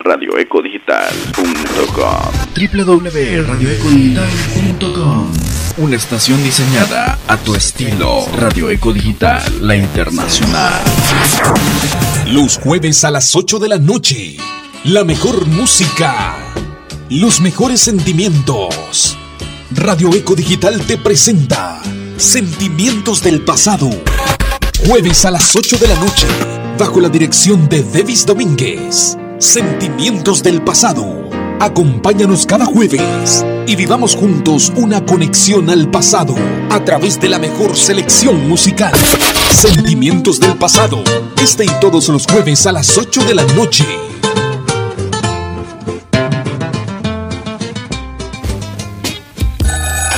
radioecodigital.com www.radioecodigital.com Una estación diseñada a tu estilo. Radio Eco Digital, la internacional. Los jueves a las 8 de la noche. La mejor música. Los mejores sentimientos. Radio Eco Digital te presenta Sentimientos del Pasado. Jueves a las 8 de la noche. Bajo la dirección de Devis Domínguez. Sentimientos del Pasado. Acompáñanos cada jueves y vivamos juntos una conexión al pasado a través de la mejor selección musical. Sentimientos del pasado. Este y todos los jueves a las 8 de la noche.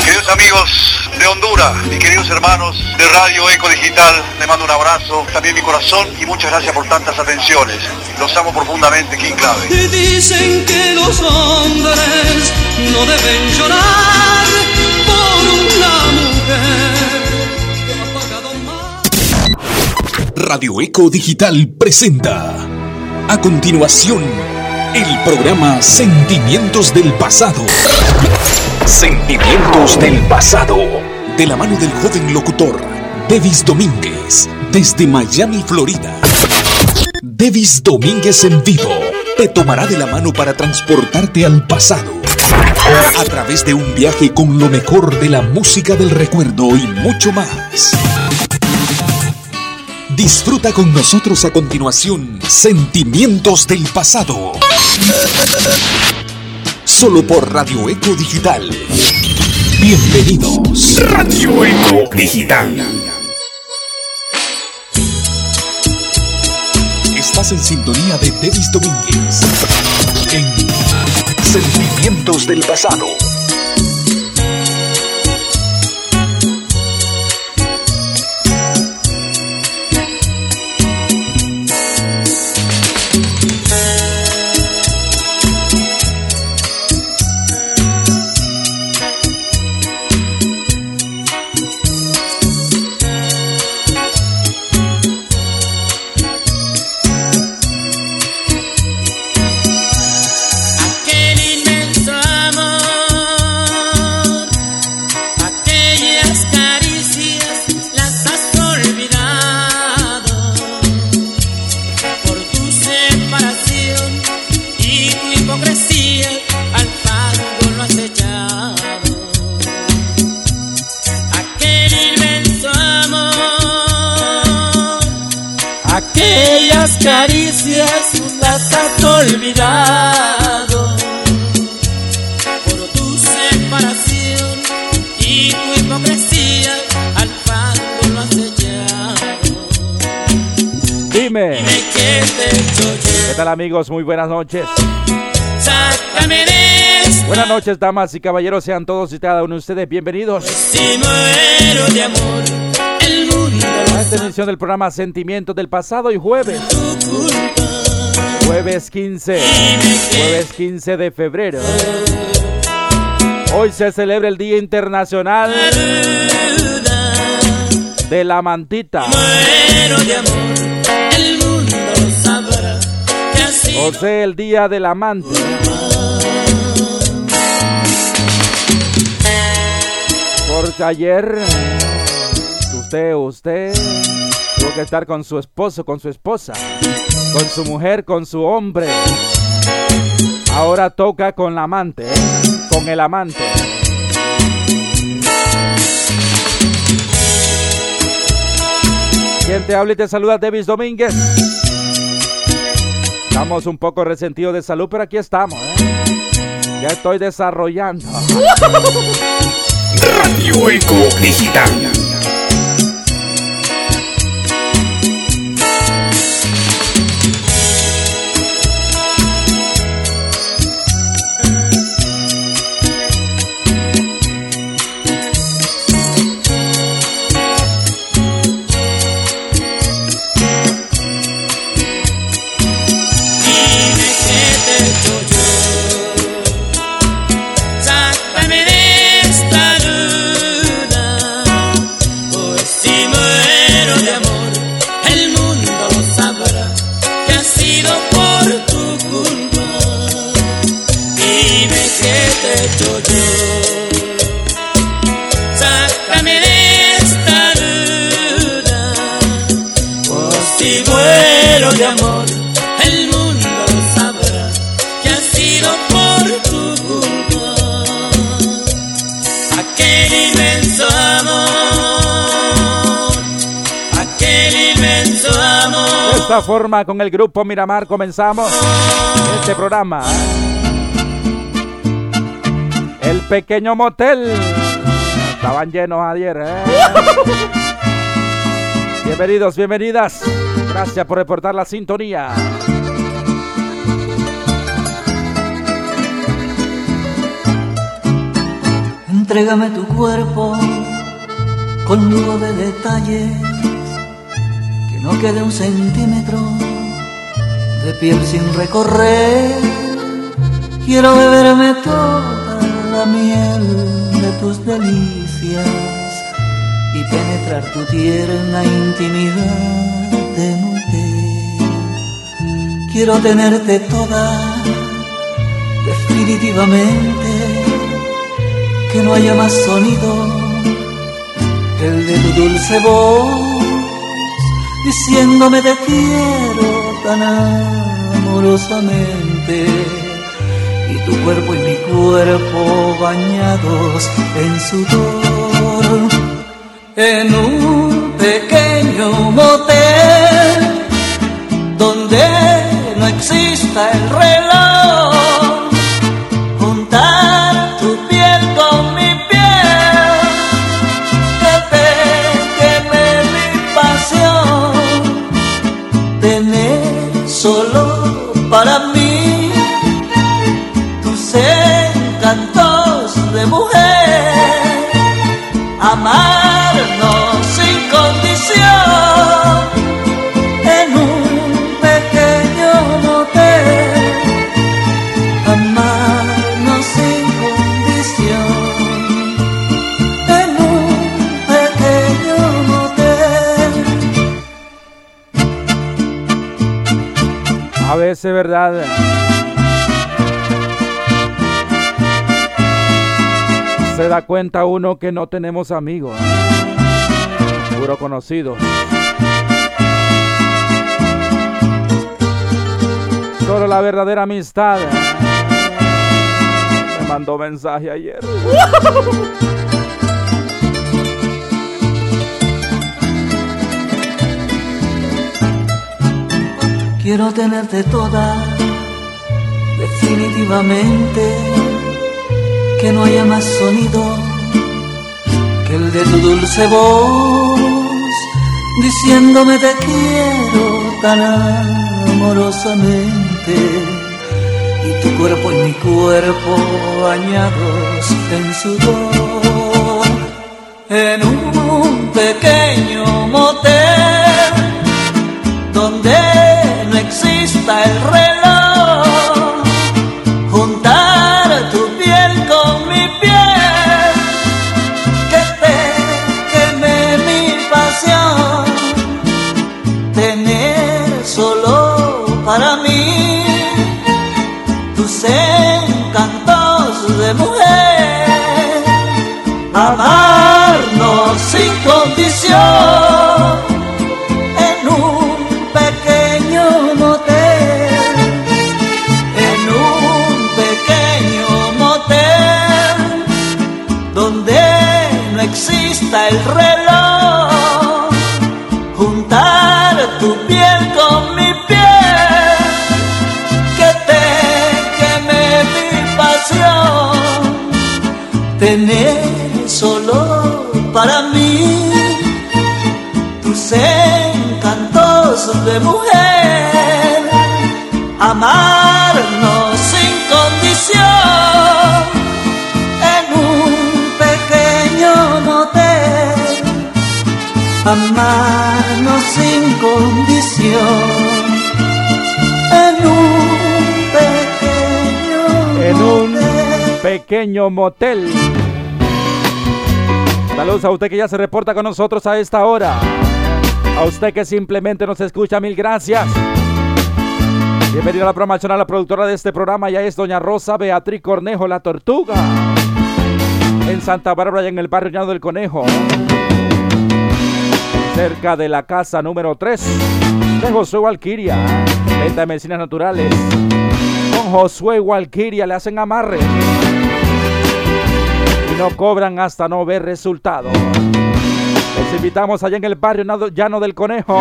Queridos amigos Honduras, mis queridos hermanos de Radio Eco Digital, les mando un abrazo, también mi corazón y muchas gracias por tantas atenciones. Los amo profundamente, King Clave. Y dicen que los hombres no deben llorar por una mujer. Radio Eco Digital presenta. A continuación, el programa Sentimientos del Pasado. Sentimientos del Pasado. De la mano del joven locutor, Devis Domínguez, desde Miami, Florida. Devis Domínguez en vivo te tomará de la mano para transportarte al pasado. A través de un viaje con lo mejor de la música del recuerdo y mucho más. Disfruta con nosotros a continuación Sentimientos del Pasado. Solo por Radio Eco Digital. Bienvenidos. Radio Eco Digital. Estás en sintonía de Devis Domínguez. En Sentimientos del Pasado. Olvidado por tu separación y tu hipocresía al fango lo has echado. Dime, Dime qué te ¿qué tal amigos? Muy buenas noches. Sácame de esta. Buenas noches, damas y caballeros, sean todos y cada uno de ustedes bienvenidos Si muero de amor, el mundo lo a esta emisión del programa Sentimientos del Pasado y jueves, tu culpa. Jueves 15, jueves 15 de febrero. Hoy se celebra el Día Internacional de la Mantita, o sea, el Día del Amante. Porque ayer usted, usted tuvo que estar con su esposo, con su esposa, con su mujer, con su hombre. Ahora toca con la amante, ¿eh? con el amante. Quien te habla y te saluda, Davis Domínguez. Estamos un poco resentidos de salud, pero aquí estamos. ¿eh? Ya estoy desarrollando. Radio Eco Digital. Esta forma, con el grupo Miramar, comenzamos este programa. El pequeño motel. Estaban llenos ayer, ¿eh? Bienvenidos, bienvenidas. Gracias por reportar la sintonía. Entrégame tu cuerpo con lujo de detalles, que no quede un centímetro de piel sin recorrer. Quiero beberme toda la miel de tus delicias y penetrar tu tierna intimidad de mujer. Quiero tenerte toda definitivamente, que no haya más sonido el de tu dulce voz, diciéndome te quiero tan amorosamente, y tu cuerpo y mi cuerpo bañados en sudor, en un pequeño motel, donde no exista el reloj ¿verdad? Se da cuenta uno que no tenemos amigos, puro conocidos. Solo la verdadera amistad. Me mandó mensaje ayer. Quiero tenerte toda, definitivamente, que no haya más sonido que el de tu dulce voz, diciéndome te quiero tan amorosamente, y tu cuerpo y mi cuerpo bañados en sudor, en un pequeño motel amarnos sin condición en un pequeño motel, en un pequeño motel, donde no exista el reloj, juntar tu piel con mi piel, que te queme mi pasión, tener de mujer, amarnos sin condición en un pequeño motel, amarnos sin condición en un pequeño En un motel. pequeño motel. Saludos a usted que ya se reporta con nosotros a esta hora. A usted que simplemente nos escucha, mil gracias. Bienvenida a la promoción a la productora de este programa, ya es doña Rosa Beatriz Cornejo, la tortuga. En Santa Bárbara y en el barrio Llano del Conejo. Cerca de la casa número 3 de Josué Walquiria. Venta de medicinas naturales. Con Josué Walquiria le hacen amarre. Y no cobran hasta no ver resultado. Les invitamos allá en el barrio Llano del Conejo.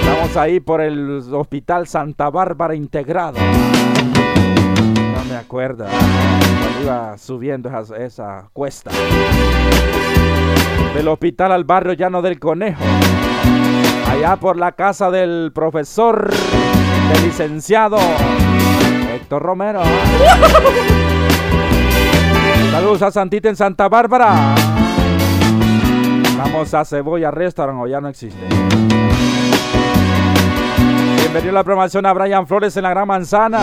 Estamos ahí por el Hospital Santa Bárbara Integrado. No me acuerdo cuando iba subiendo esa, esa cuesta. Del hospital al barrio llano del conejo. Allá por la casa del profesor, del licenciado Héctor Romero. Saludos a Santita en Santa Bárbara. Vamos a Cebolla Restaurant o ya no existe. Bienvenido a la promoción a Brian Flores en la Gran Manzana.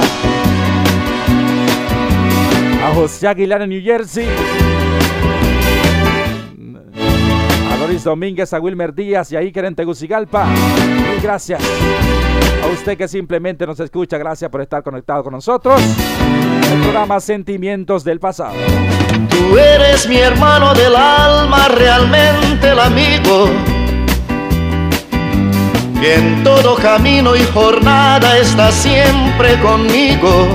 A José Aguilar en New Jersey. A Doris Domínguez, a Wilmer Díaz y a Iker en Tegucigalpa. Mil gracias. Usted que simplemente nos escucha, gracias por estar conectado con nosotros. El programa Sentimientos del Pasado. Tú eres mi hermano del alma, realmente el amigo. Que en todo camino y jornada está siempre conmigo.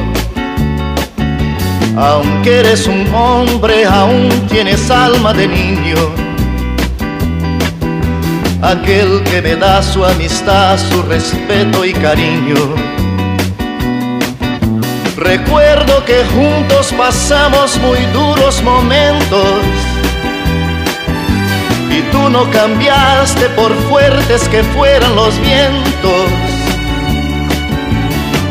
Aunque eres un hombre, aún tienes alma de niño. Aquel que me da su amistad, su respeto y cariño. Recuerdo que juntos pasamos muy duros momentos y tú no cambiaste por fuertes que fueran los vientos.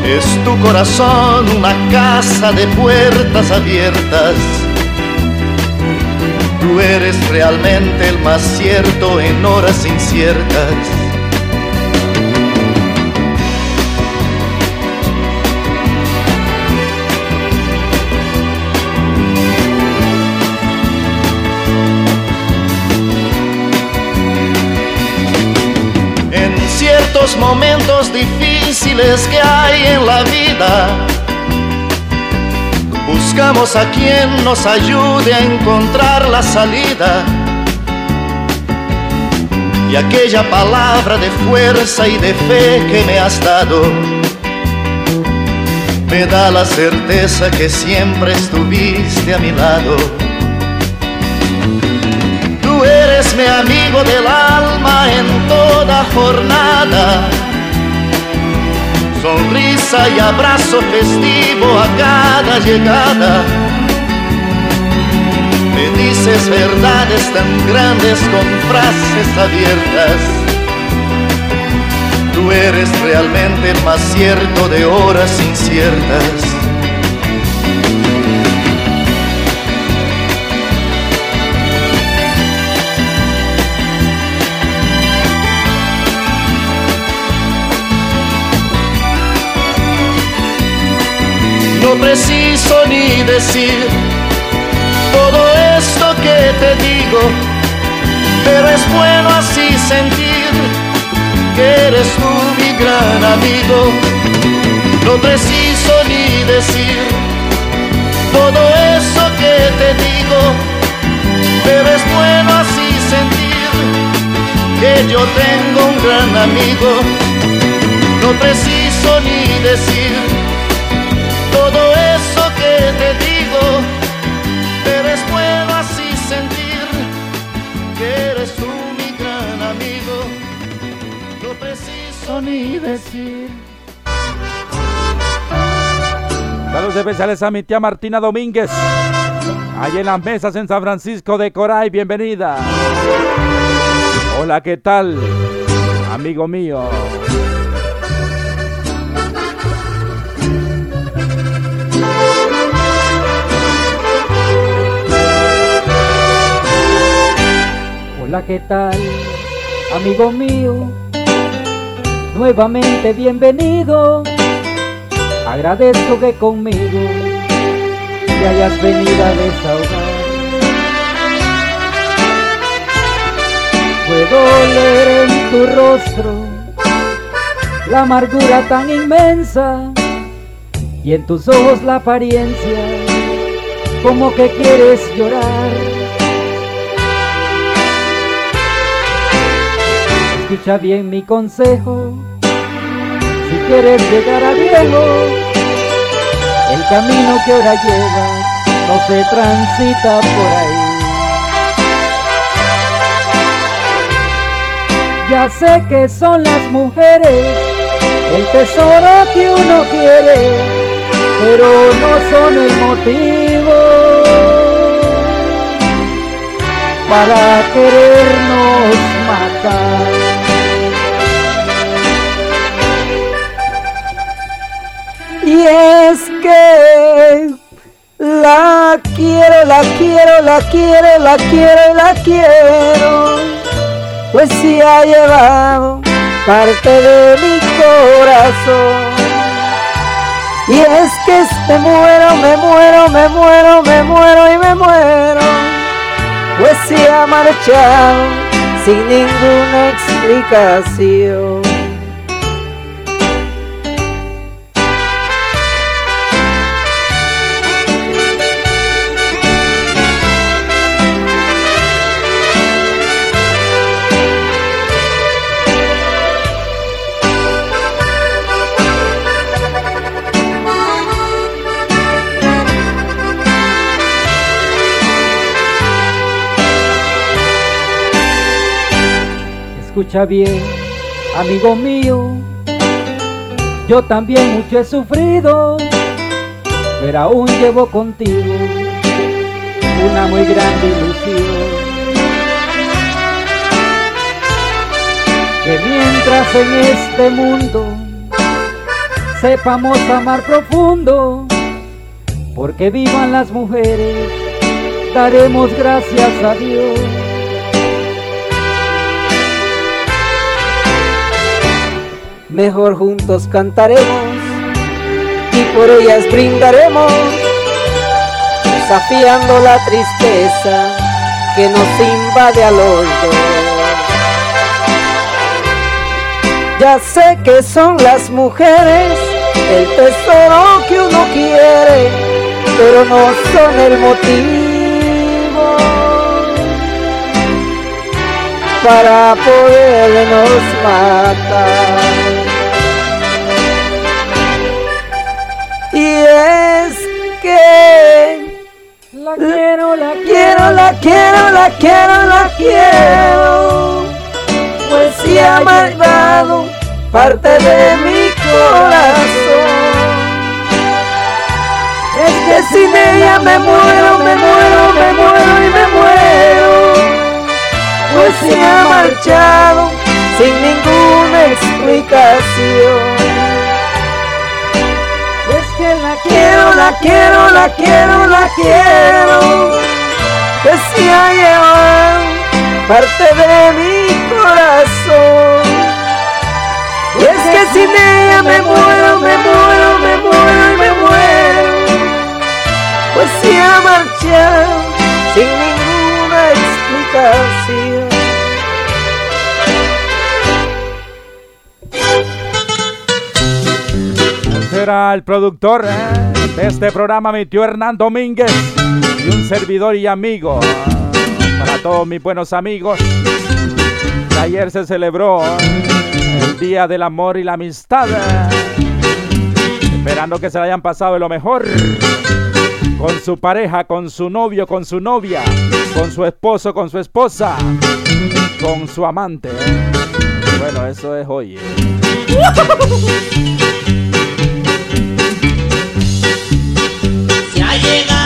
Es tu corazón una casa de puertas abiertas. Tú eres realmente el más cierto en horas inciertas. En ciertos momentos difíciles que hay en la vida, buscamos a quien nos ayude a encontrar la salida. Y aquella palabra de fuerza y de fe que me has dado, me da la certeza que siempre estuviste a mi lado. Tú eres mi amigo del alma en toda jornada. Sonrisa y abrazo festivo a cada llegada. Me dices verdades tan grandes con frases abiertas. Tú eres realmente más cierto de horas inciertas. Preciso ni decir todo esto que te digo, pero es bueno así sentir que eres tú mi gran amigo. No preciso ni decir todo eso que te digo, pero es bueno así sentir que yo tengo un gran amigo. No preciso ni decir Saludos especiales a mi tía Martina Domínguez. Allí en las mesas en San Francisco de Coray, bienvenida. Hola, ¿qué tal? Amigo mío. Hola, ¿qué tal? Amigo mío, nuevamente bienvenido. Agradezco que conmigo te hayas venido a desahogar. Puedo leer en tu rostro la amargura tan inmensa y en tus ojos la apariencia como que quieres llorar. Escucha bien mi consejo, si quieres llegar a viejo, el camino que ahora llevas no se transita por ahí. Ya sé que son las mujeres el tesoro que uno quiere, pero no son el motivo para querernos matar. Y es que la quiero, la quiero, la quiero, la quiero, la quiero, pues si ha llevado parte de mi corazón. Y es que me muero, me muero, me muero, me muero y me muero, pues si ha marchado sin ninguna explicación. Escucha bien, amigo mío. Yo también mucho he sufrido, pero aún llevo contigo una muy grande ilusión. Que mientras en este mundo sepamos amar profundo, porque vivan las mujeres, daremos gracias a Dios. Mejor juntos cantaremos y por ellas brindaremos, desafiando la tristeza que nos invade al oído. Ya sé que son las mujeres el tesoro que uno quiere, pero no son el motivo para podernos matar. La quiero, la quiero, la quiero. Si ha marcado parte de mi corazón. Es que sin ella me muero, me muero, me muero y me muero. Si ha marchado sin ninguna explicación la quiero, la quiero, la quiero, la quiero. Que se ha llevado parte de mi corazón. Y es que sin ella me muero, me muero, me muero y me muero. Pues se ha marchado sin ninguna explicación. Será el productor ¿eh? De este programa, mi tío Hernán Domínguez, y un servidor y amigo. Para todos mis buenos amigos, ayer se celebró el Día del Amor y la Amistad. Esperando que se hayan pasado de lo mejor con su pareja, con su novio, con su novia, con su esposo, con su esposa, con su amante. Bueno, eso es hoy. del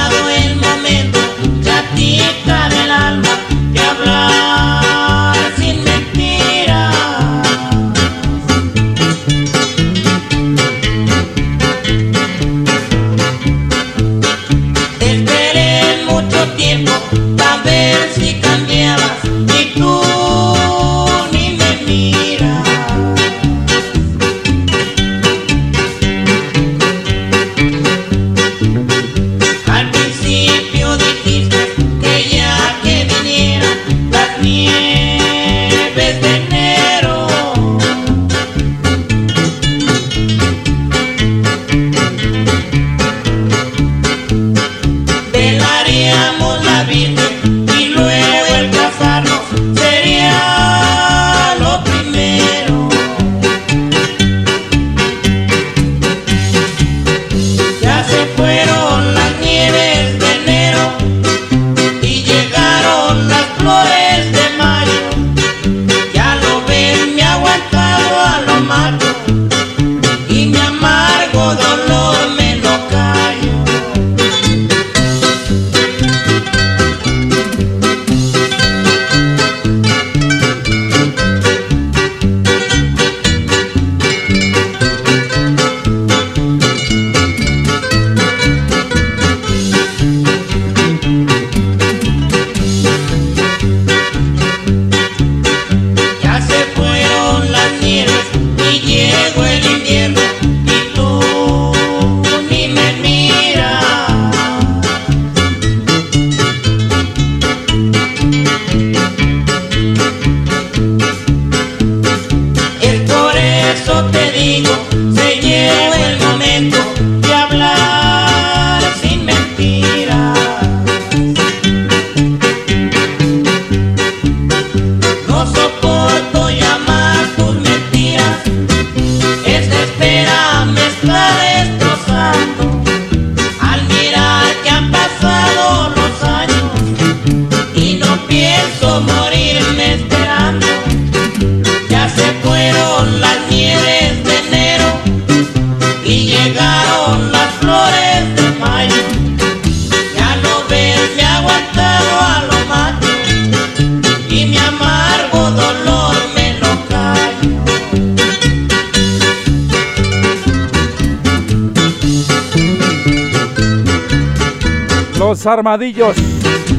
Los Armadillos,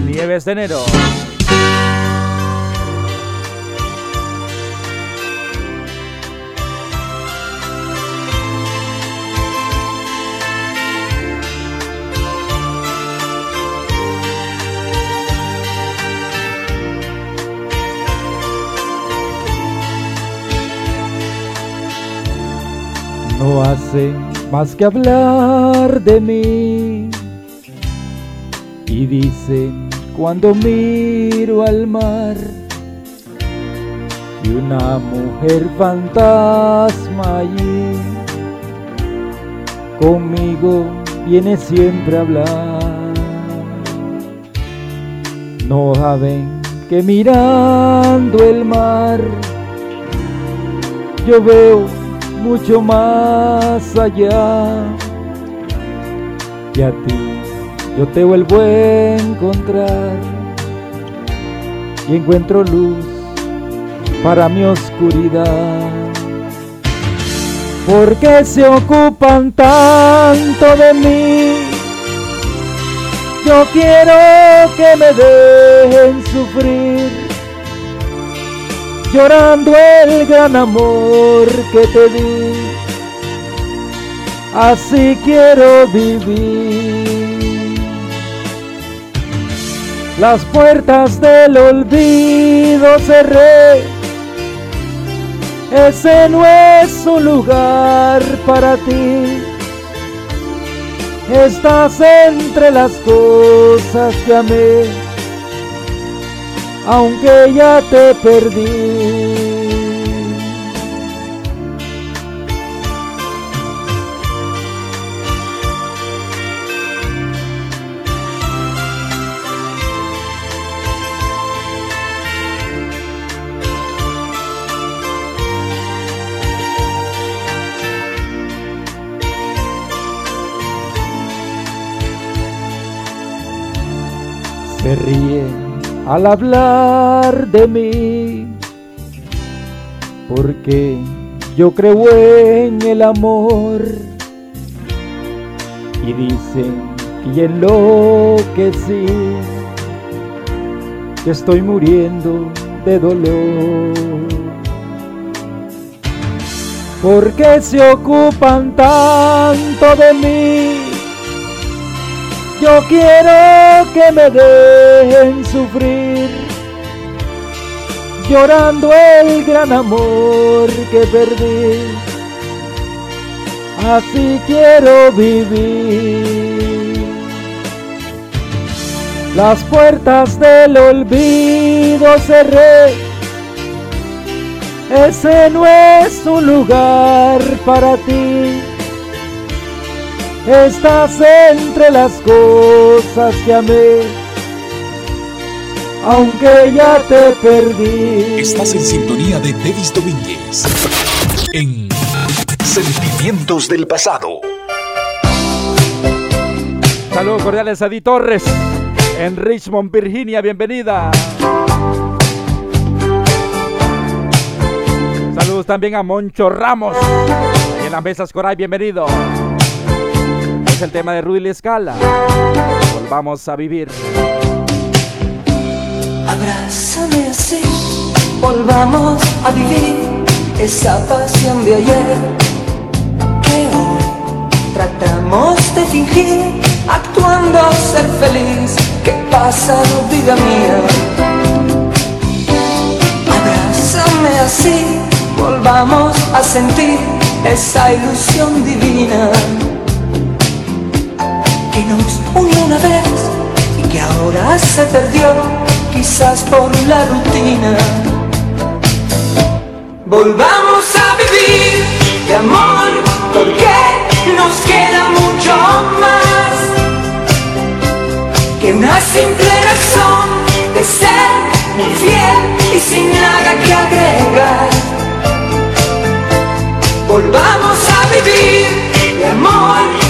Nieves de Enero. no hace más que hablar de mí. Y dicen cuando miro al mar que una mujer fantasma allí conmigo viene siempre a hablar. No saben que mirando el mar yo veo mucho más allá. Y a ti yo te vuelvo a encontrar y encuentro luz para mi oscuridad. Porque se ocupan tanto de mí? Yo quiero que me dejen sufrir llorando el gran amor que te di. Así quiero vivir. Las puertas del olvido cerré. Ese no es un lugar para ti. Estás entre las cosas que amé aunque ya te perdí. Se ríe al hablar de mí, porque yo creo en el amor. Y dicen que en lo que sí, que estoy muriendo de dolor. Porque se ocupan tanto de mí yo quiero que me dejen sufrir, llorando el gran amor que perdí. Así quiero vivir. Las puertas del olvido cerré. Ese no es un lugar para ti Estás entre las cosas que amé, aunque ya te perdí. Estás en sintonía de Davis Domínguez en Sentimientos del Pasado. Saludos cordiales a Di Torres en Richmond, Virginia. Bienvenida. Saludos también a Moncho Ramos y en las mesas Coray. Bienvenido el tema de Rudy Escala. Volvamos a vivir. Abrázame así, volvamos a vivir esa pasión de ayer que hoy tratamos de fingir, actuando ser feliz. ¿Qué pasa, vida mía? Abrázame así, volvamos a sentir esa ilusión divina que nos unió una vez y que ahora se perdió, quizás por la rutina. Volvamos a vivir de amor, porque nos queda mucho más que una simple razón de ser muy fiel y sin nada que agregar. Volvamos a vivir de amor,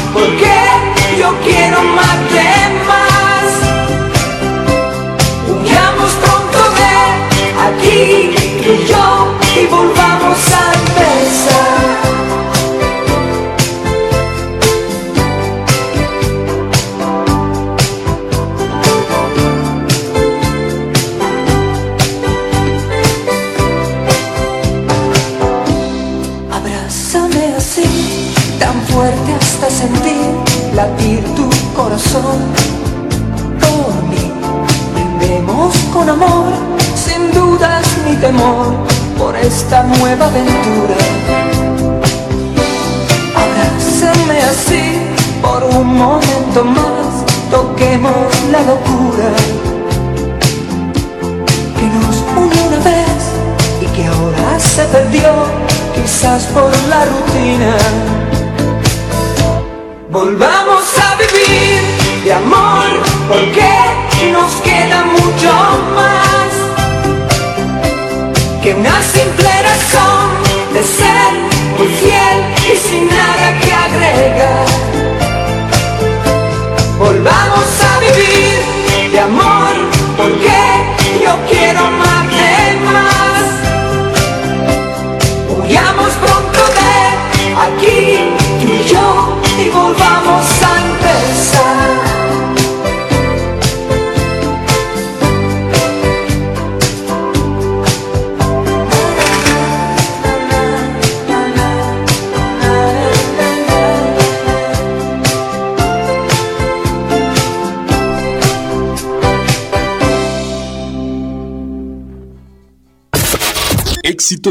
y yo, y volvamos corazón por mí. Brindemos con amor, sin dudas ni temor, por esta nueva aventura. Abrázame así por un momento más, toquemos la locura que nos unió una vez y que ahora se perdió, quizás por la rutina. Volvamos de amor, porque nos queda mucho más que una simple razón de ser muy fiel y sin nada que agregar. Volvamos a vivir de amor, porque yo quiero más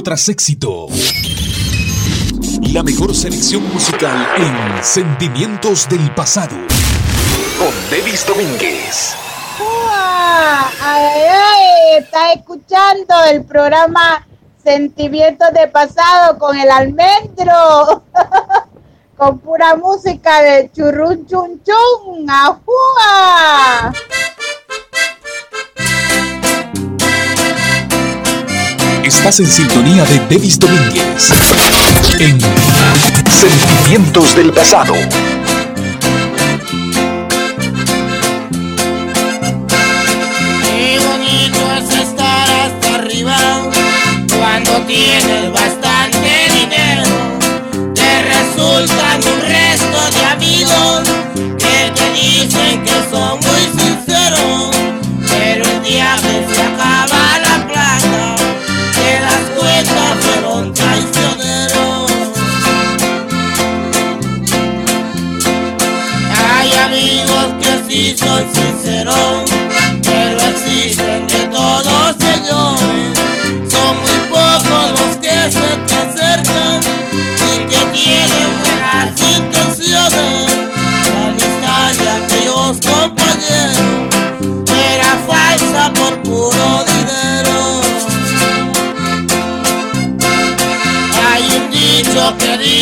Tras éxito. La mejor selección musical en Sentimientos del Pasado. Con Devis Domínguez. ¡Ua! Ay, ay, está escuchando el programa Sentimientos de Pasado con el almendro. con pura música de churrun chun chun. ¡Ajúa! Estás en sintonía de Devis Domínguez. En Sentimientos del Pasado.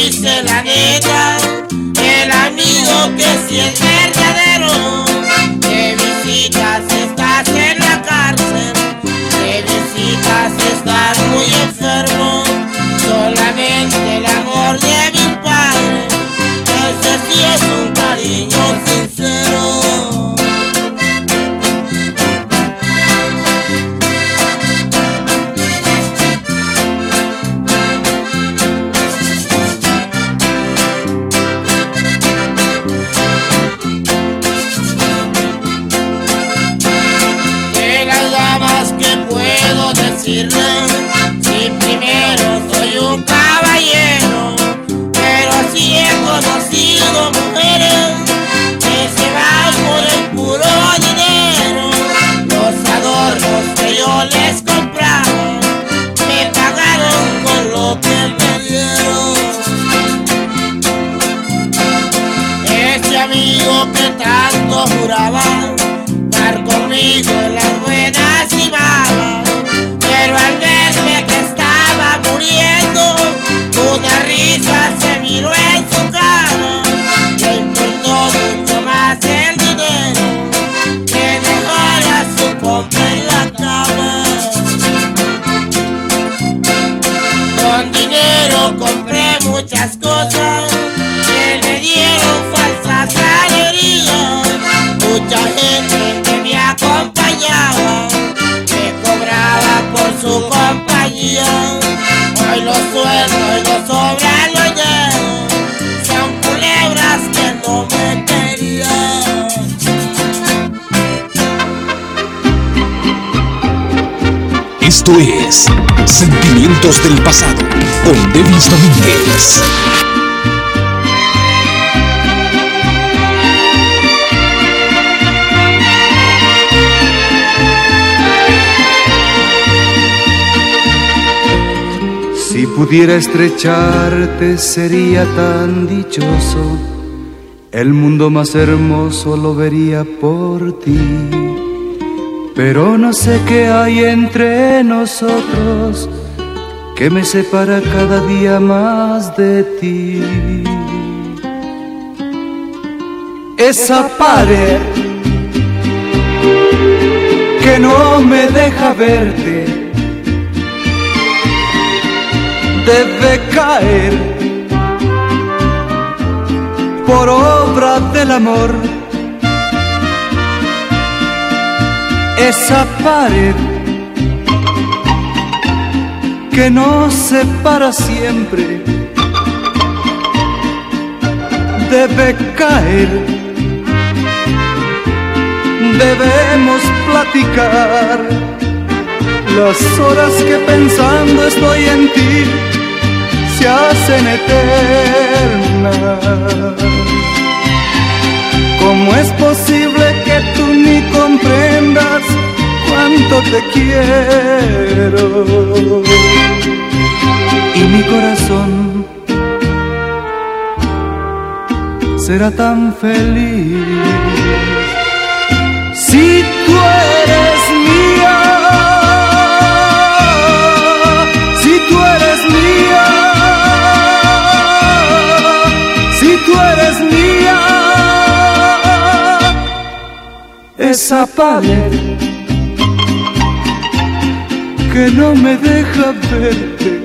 Dice la neta, el amigo que si es verdadero, te visitas si estás en la cárcel, te visitas si estás muy enfermo, Esto es Sentimientos del Pasado con Devis Domínguez. Si pudiera estrecharte sería tan dichoso, el mundo más hermoso lo vería por ti. Pero no sé qué hay entre nosotros que me separa cada día más de ti. Esa pared que no me deja verte debe caer por obra del amor. Esa pared que nos separa siempre debe caer. Debemos platicar las horas que pensando estoy en ti se hacen eternas. ¿Cómo es posible que tú ni comprendas cuánto te quiero? Y mi corazón será tan feliz si tú eres mía. Si tú eres mía. Si tú eres mía. Esa pared que no me deja verte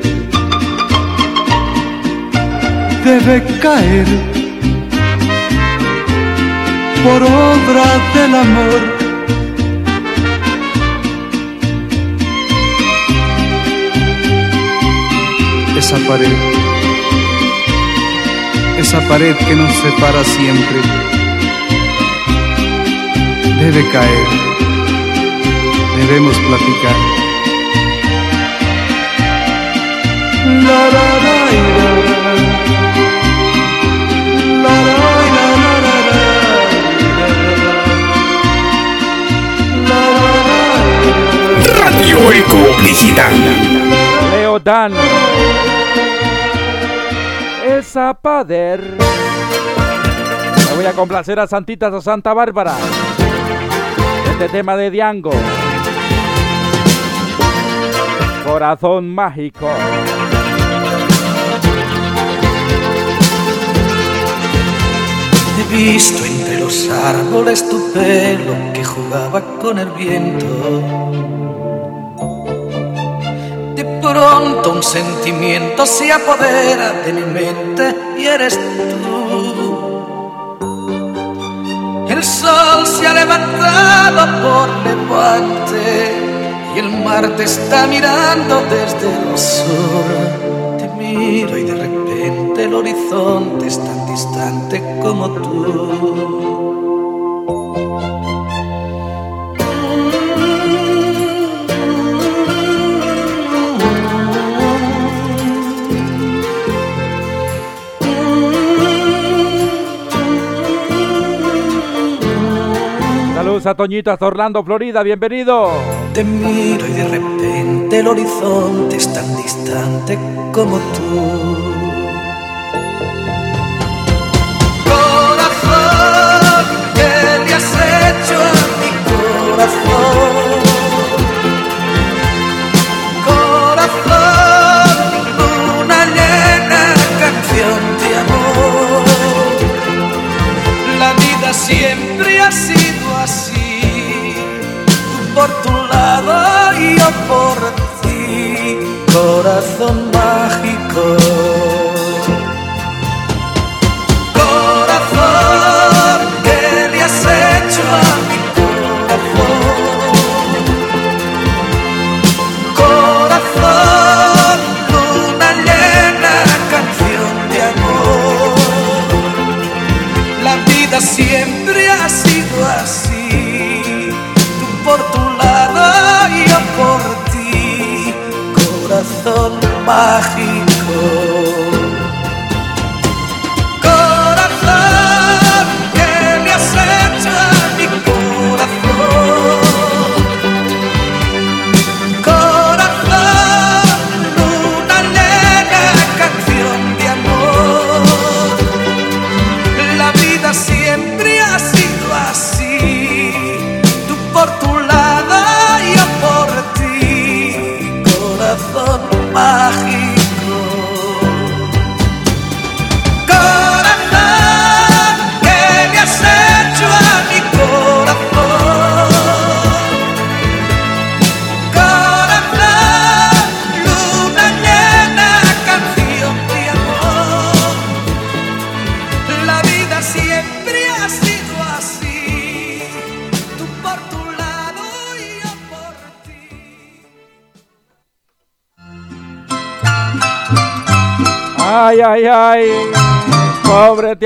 debe caer por obra del amor. Esa pared, esa pared que nos separa siempre, debe caer, debemos platicar. Radio Eco Digital. Leo Dan. Esa pader. Me voy a complacer a Santitas a Santa Bárbara. Este tema de Diango. Corazón mágico. Visto entre los árboles tu pelo que jugaba con el viento. De pronto un sentimiento se apodera de mi mente y eres tú. El sol se ha levantado por levante y el mar te está mirando desde el sur. Te miro y de repente el horizonte es tan distante como tú. Saludos a Toñito hasta Orlando, Florida. Bienvenido. Te miro y de repente el horizonte es tan distante como tú. Siempre ha sido así, tú por tu lado y yo por ti, corazón mágico.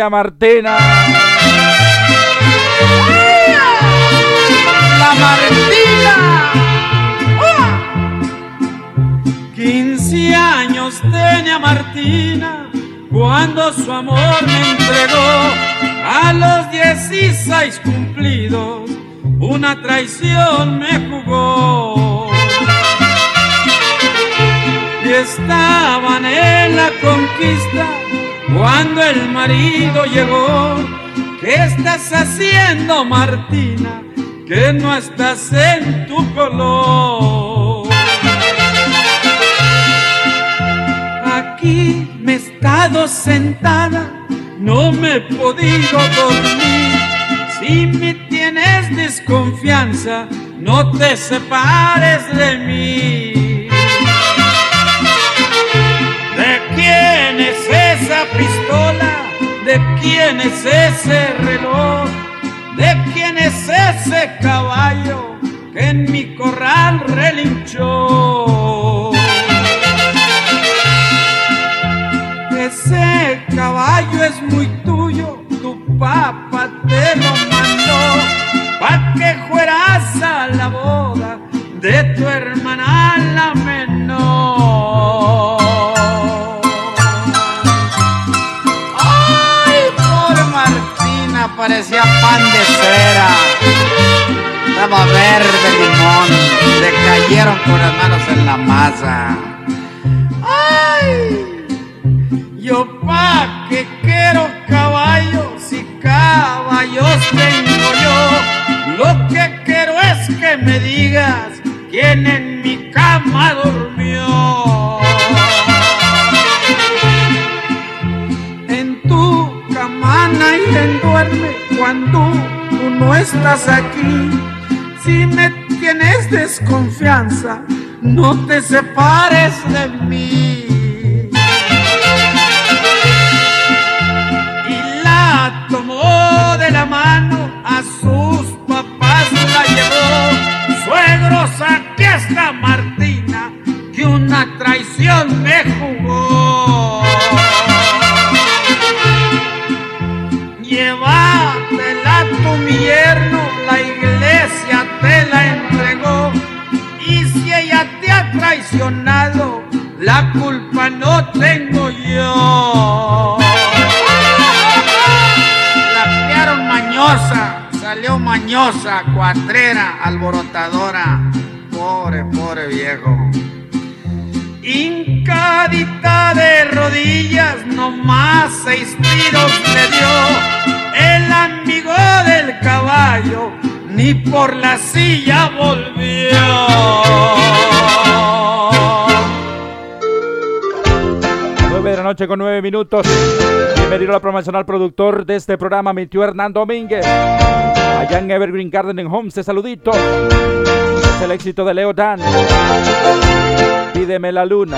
Martina. La Martina. 15 años tenía Martina cuando su amor me entregó a los 16 cumplidos. Una traición me jugó. Y estaban en la conquista cuando el marido llegó. ¿Qué estás haciendo, Martina? Que no estás en tu color. Aquí me he estado sentada, no me he podido dormir. Si me tienes desconfianza, no te separes de mí. Quién es ese reloj? ¿De quién es ese caballo verde limón, le cayeron con las manos en la masa. Ay, yo pa' que quiero caballos y caballos tengo yo. Lo que quiero es que me digas quién en mi cama durmió. En tu cama nadie duerme cuando tú no estás aquí. Si me tienes desconfianza, no te separes de mí. y la tomó de la mano, a sus papás la llevó. Suegros, aquí está Martina, que una traición me jugó. La culpa no tengo yo. La criaron mañosa, salió mañosa, cuatrera, alborotadora. Pobre, pobre viejo. Hincadita de rodillas, nomás seis tiros le dio. El amigo del caballo, ni por la silla volvió. 9 de la noche con 9 minutos. Bienvenido a promocional productor de este programa, mi tío Hernán Domínguez. Allá en Evergreen Garden en Homestead, saludito. Es el éxito de Leo Dan. Pídeme la luna.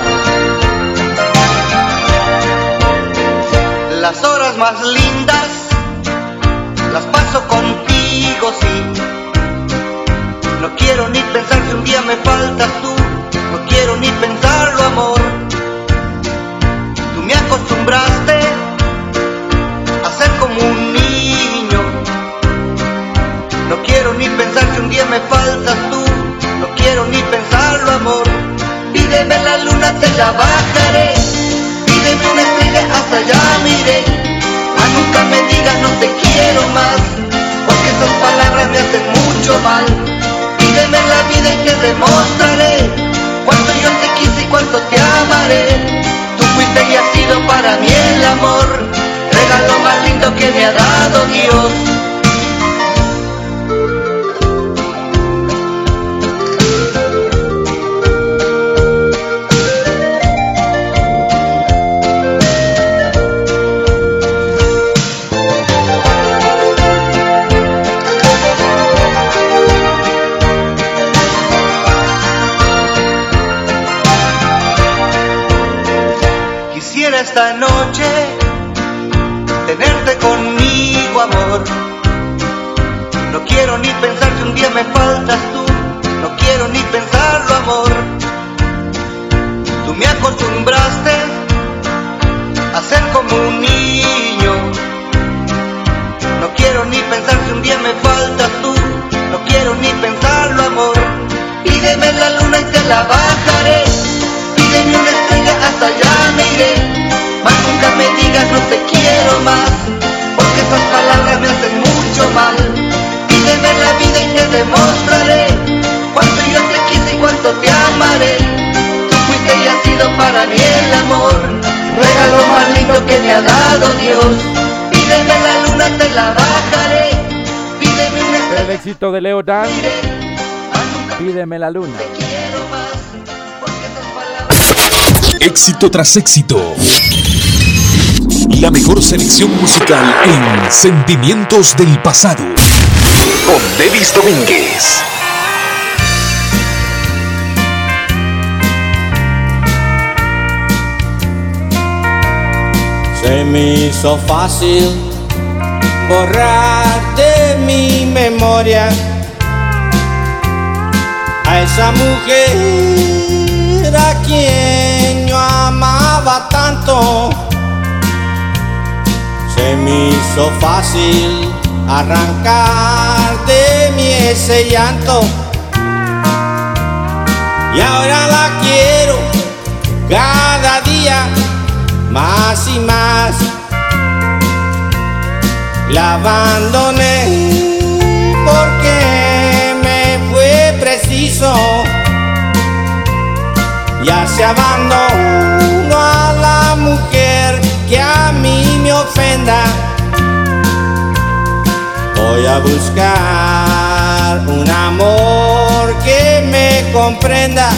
Las horas más lindas las paso contigo, sí. No quiero ni pensar si un día me faltas tú. No quiero ni pensarlo, amor. Acostumbraste a ser como un niño. No quiero ni pensar si un día me faltas tú. No quiero ni pensarlo, amor. Pídeme la luna, te la bajaré. Pídeme una estrella, hasta allá miré. Mas nunca me digas no te quiero más, porque esas palabras me hacen mucho mal. Pídeme la vida y te demostraré cuánto yo te quise y cuánto te amaré. Para mí el amor, regalo más lindo que me ha dado Dios. Esta noche tenerte conmigo, amor. No quiero ni pensar si un día me faltas tú. No quiero ni pensarlo, amor. Tú me acostumbraste a ser como un niño. No quiero ni pensar si un día me faltas tú, no quiero ni pensarlo amor. Pídeme la luna y te la bajaré, pídeme una estrella hasta allá me iré. Más nunca me digas no te quiero más, porque esas palabras me hacen mucho mal. Pídeme la vida y te demostraré cuánto yo te quise y cuánto te amaré. Tú fuiste y has sido para mí el amor, regalo más lindo que me ha dado Dios. Pídeme la luna, te la bajaré. Pídeme una. El éxito de Leo Dan. Pídeme la luna. Éxito tras éxito. La mejor selección musical en Sentimientos del Pasado. Con Devis Domínguez. Se me hizo fácil borrar de mi memoria a esa mujer a quien amaba tanto. Se me hizo fácil arrancar de mí ese llanto. Y ahora la quiero cada día más y más. La abandoné porque me fue preciso. Ya se abandonó Voy a buscar un amor que me comprenda.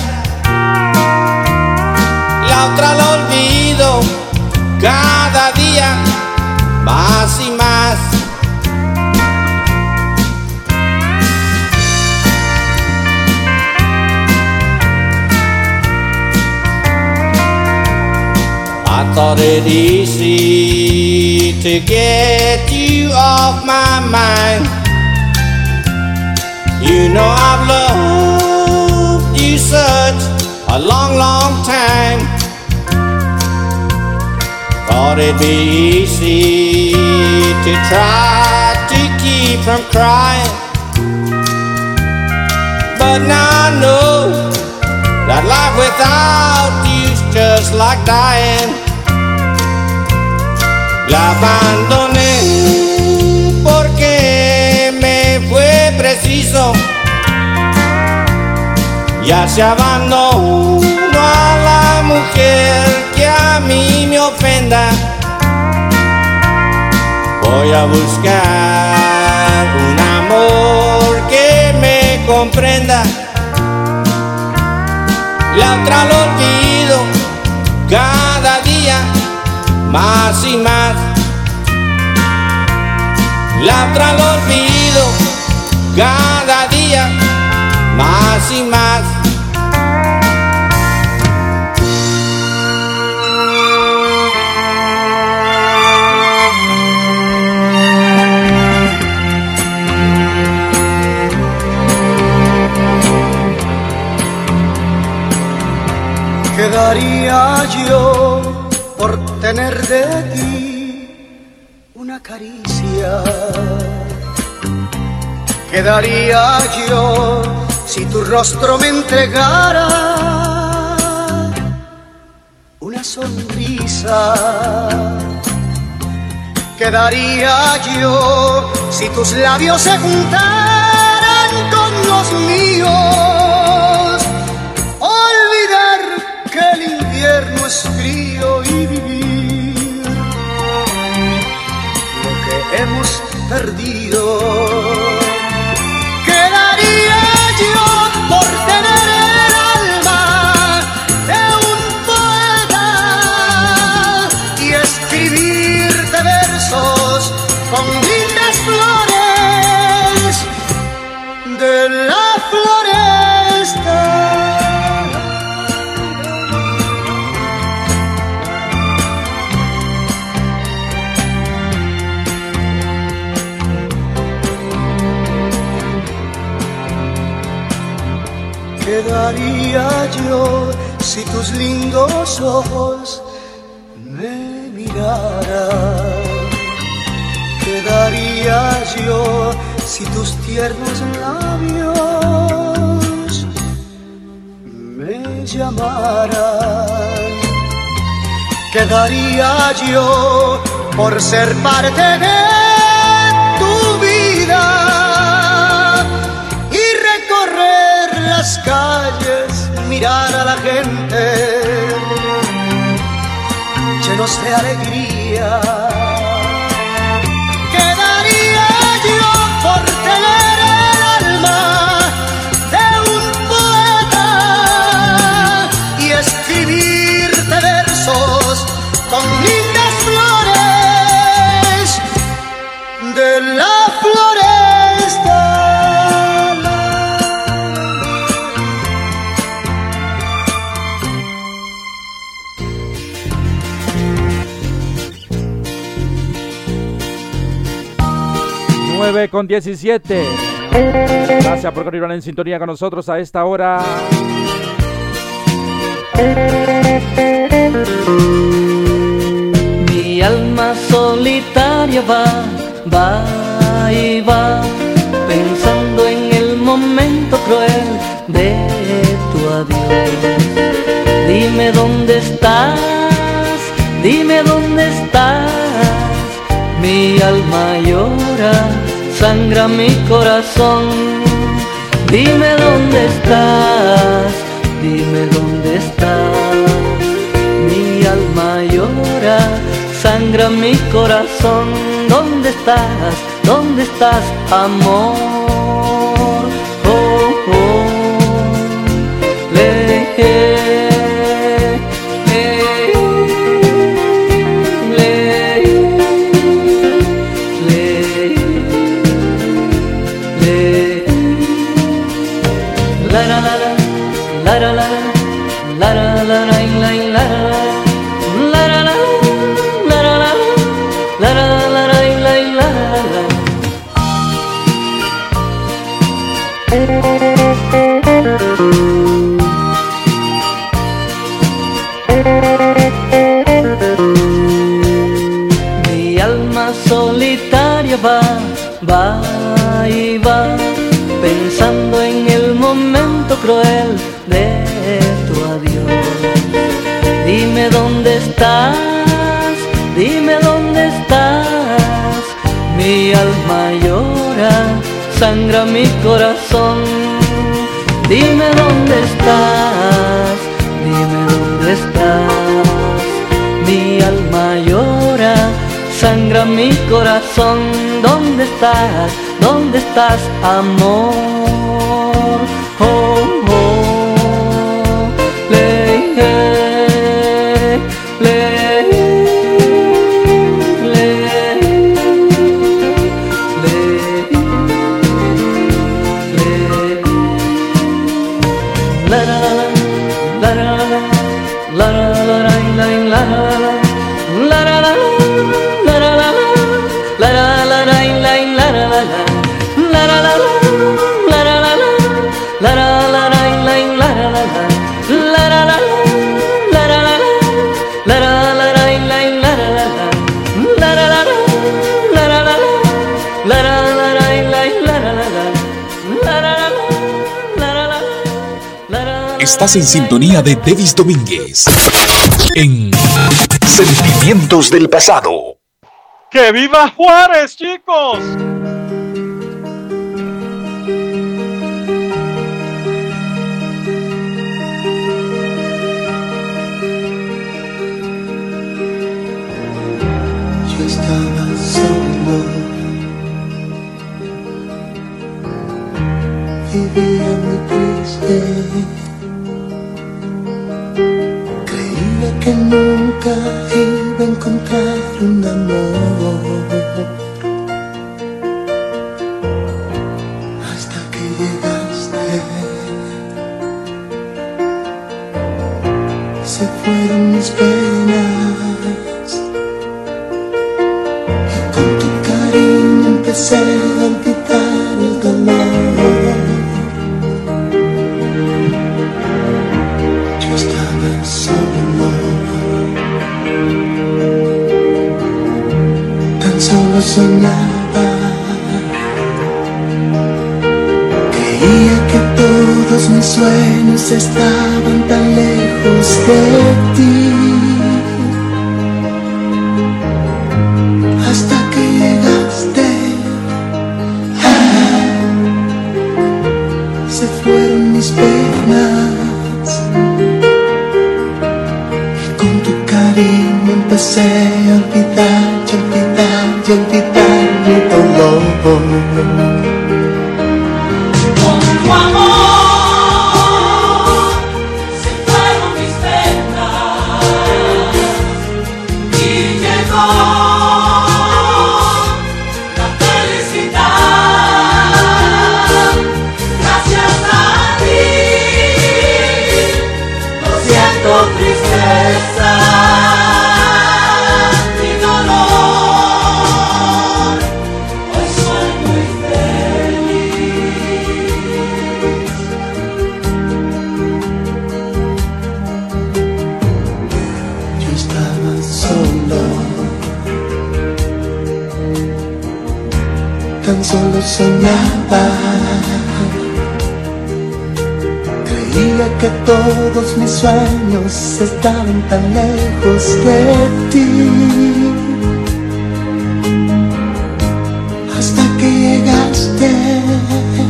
La otra la olvido cada día más. Thought it easy to get you off my mind. You know I've loved you such a long, long time. Thought it'd be easy to try to keep from crying. But now I know that life without you's just like dying. La abandoné porque me fue preciso. Ya se abandonó a la mujer que a mí me ofenda. Voy a buscar un amor que me comprenda. La otra lo olvido más y más. La otra lo olvido cada día más y más. Quedaría yo tener de ti una caricia. Quedaría yo si tu rostro me entregara una sonrisa. Quedaría yo si tus labios se juntaran ojos me miraran. ¿Qué daría yo si tus tiernos labios me llamaran? ¿Qué daría yo por ser parte de tu vida y recorrer las calles, mirar a la gente de alegría? con 17. Gracias por continuar en sintonía con nosotros a esta hora. Mi alma solitaria va, va y va, pensando en el momento cruel de tu adiós. Dime dónde estás, dime dónde estás, mi alma llora sangra mi corazón. Dime dónde estás, dime dónde estás. Mi alma llora, sangra mi corazón. ¿Dónde estás? ¿Dónde estás, amor? Oh, oh. Le, estás, dime dónde estás, mi alma llora, sangra mi corazón. Dime dónde estás, dime dónde estás, mi alma llora, sangra mi corazón. ¿Dónde estás? ¿Dónde estás, amor? Oh, oh, le, le, Estás en sintonía de Devis Domínguez. En Sentimientos del Pasado. ¡Que viva Juárez, chicos! Que nunca iba a encontrar un amor. Hasta que llegaste, se fueron mis penas. Con tu cariño empecé a soñaba. Creía que todos mis sueños estaban tan lejos de ti. trouble tan lejos de ti. Hasta que llegaste, eh,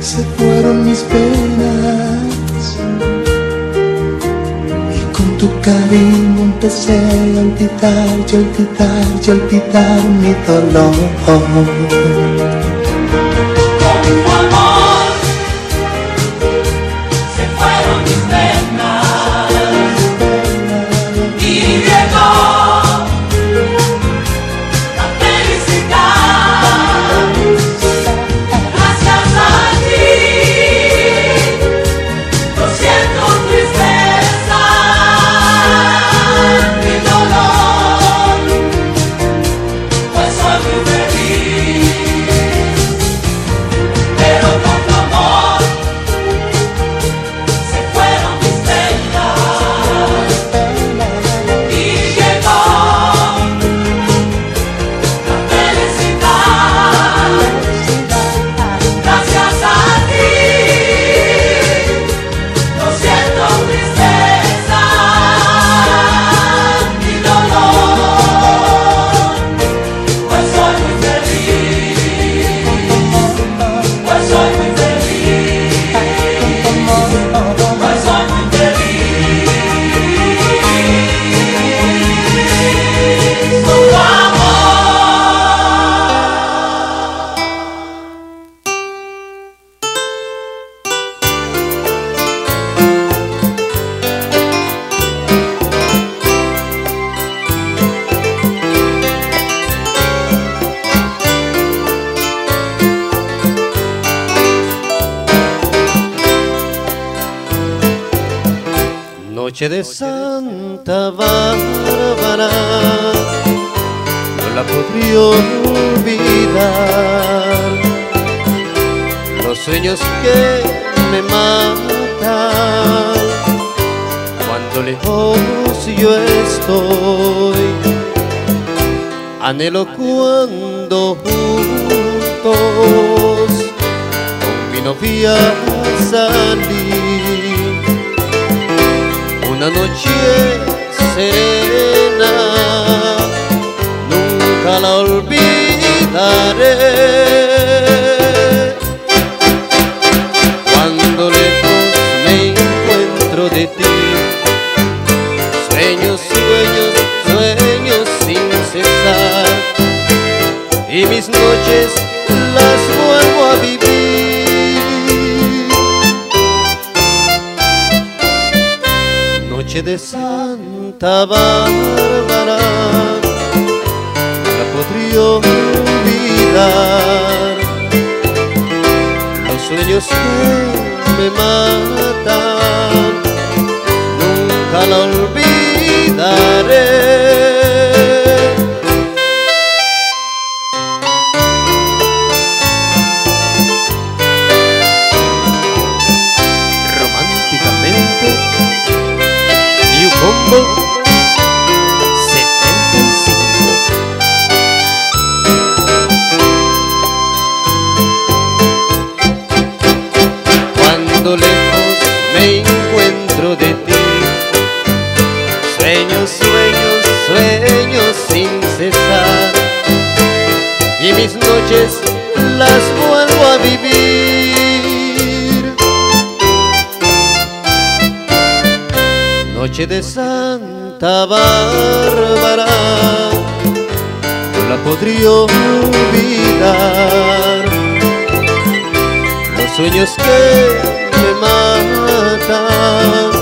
se fueron mis penas. Y con tu cariño empecé a olvidar y olvidar y olvidar mi dolor. de Santa Bárbara no la podría olvidar. Los sueños que me matan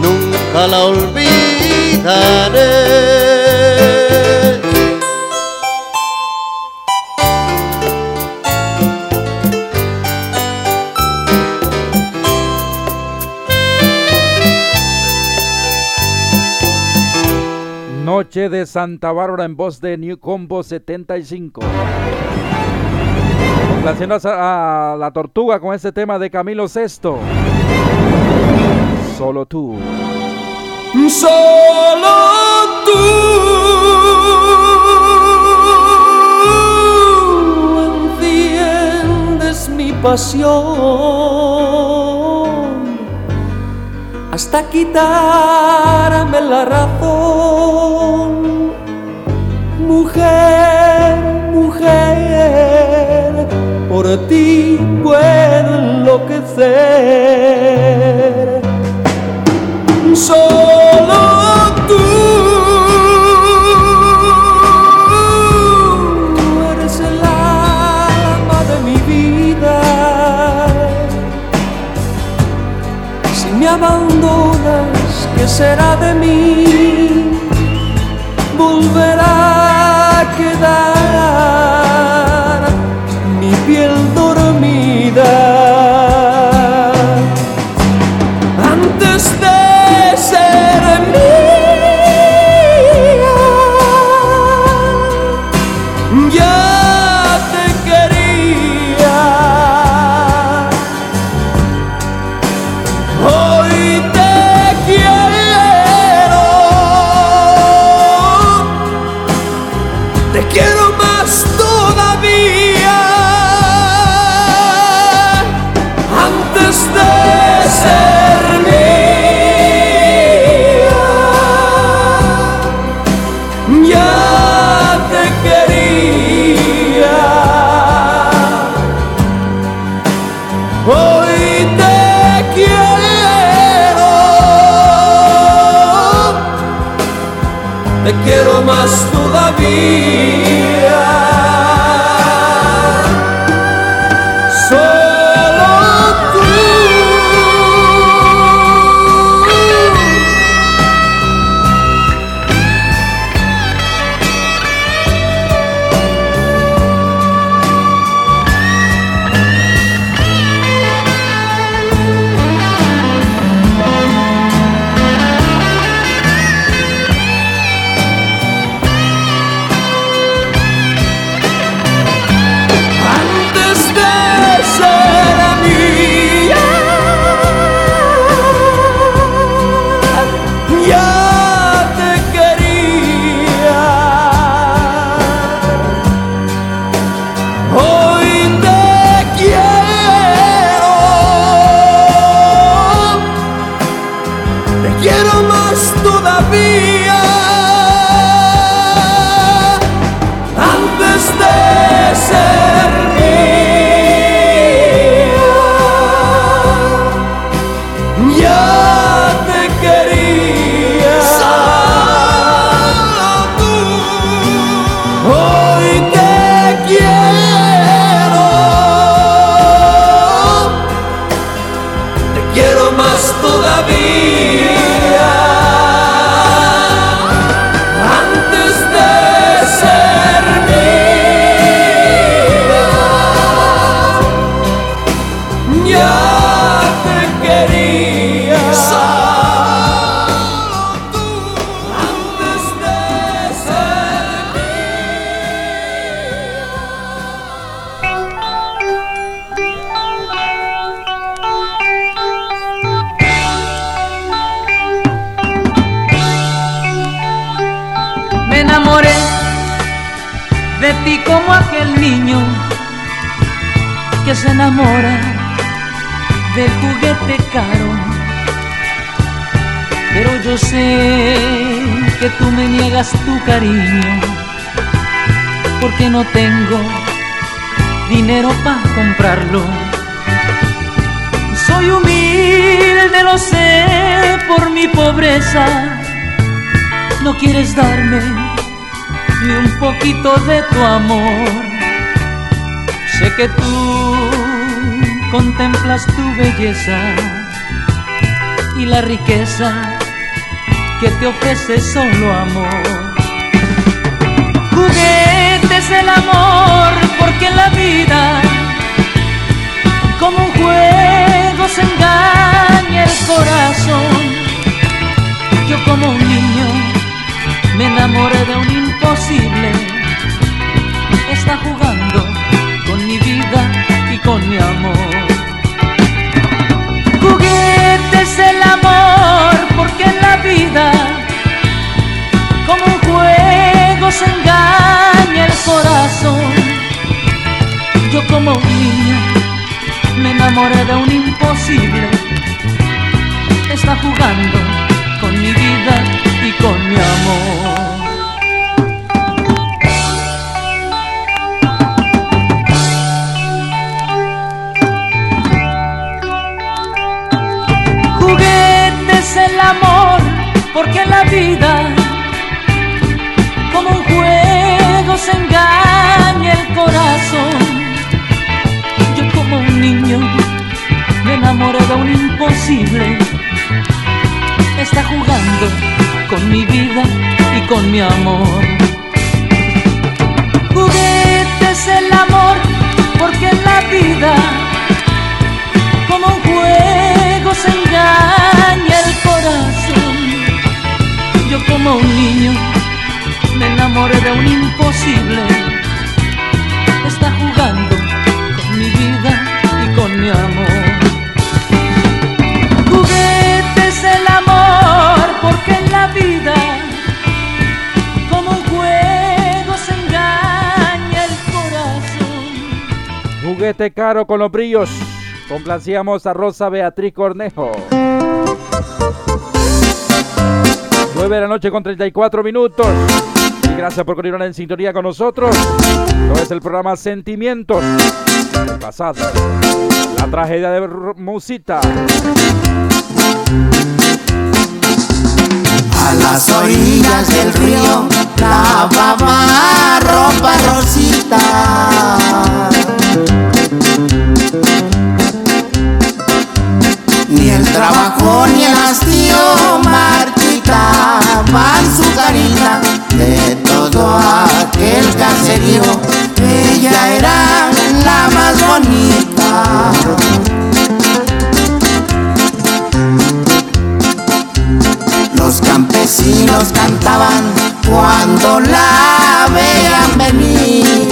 nunca la olvidaré. De Santa Bárbara en voz de New Combo 75. Complaciendo a, la tortuga con este tema de Camilo VI. Solo tú. Solo tú enciendes mi pasión hasta quitarme la razón. Mujer, mujer, por ti puedo enloquecer. Solo será de mí? Que te ofrece solo amor. Juguetes el amor porque la vida como un juego se engaña el corazón. Yo como un niño me enamoré de un imposible. Está jugando con mi vida y con mi amor. Enamoré de un imposible. Está jugando con mi vida y con mi amor. Juguetes el amor, porque la vida enamoré de un imposible. Está jugando con mi vida y con mi amor. Juguetes el amor, porque en la vida como un juego se engaña el corazón. Yo como un niño me enamoré de un imposible. Está jugando con mi vida y con mi amor. Porque en la vida como un juego se engaña el corazón. Juguete caro con los brillos. Complacíamos a Rosa Beatriz Cornejo. 9 de la noche con 34 minutos. Y gracias por continuar en sintonía con nosotros. Esto es el programa Sentimientos del pasado. La tragedia de Musita. Las orillas del río lavaba ropa rosita. Ni el trabajo ni el hastío marchitaban su carita de todo aquel caserío. Ella era la más bonita. Campesinos cantaban cuando la veían venir.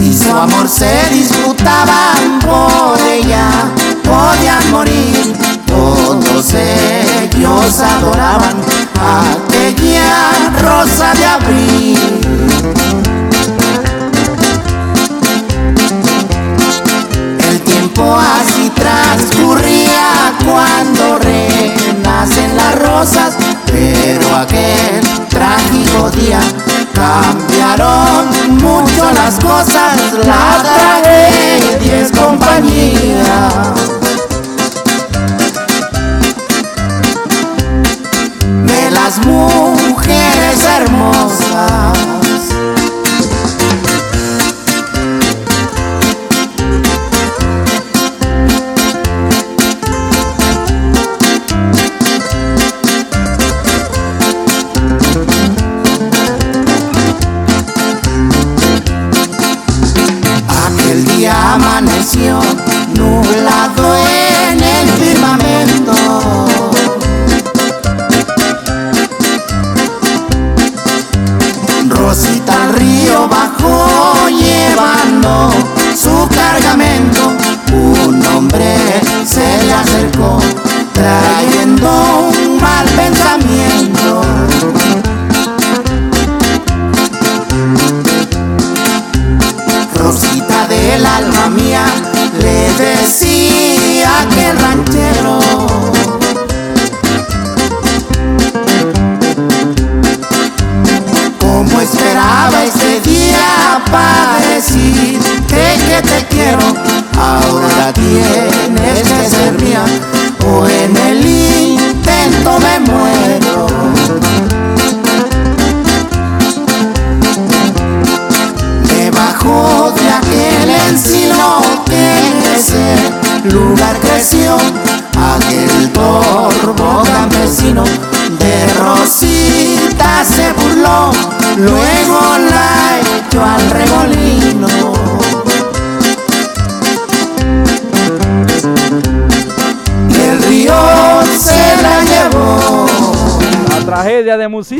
Y su amor se disputaban por ella, podían morir. Todos ellos adoraban a aquella rosa de abril. Transcurría cuando renacen las rosas, pero aquel trágico día cambiaron mucho las cosas, la tragedia es compañía.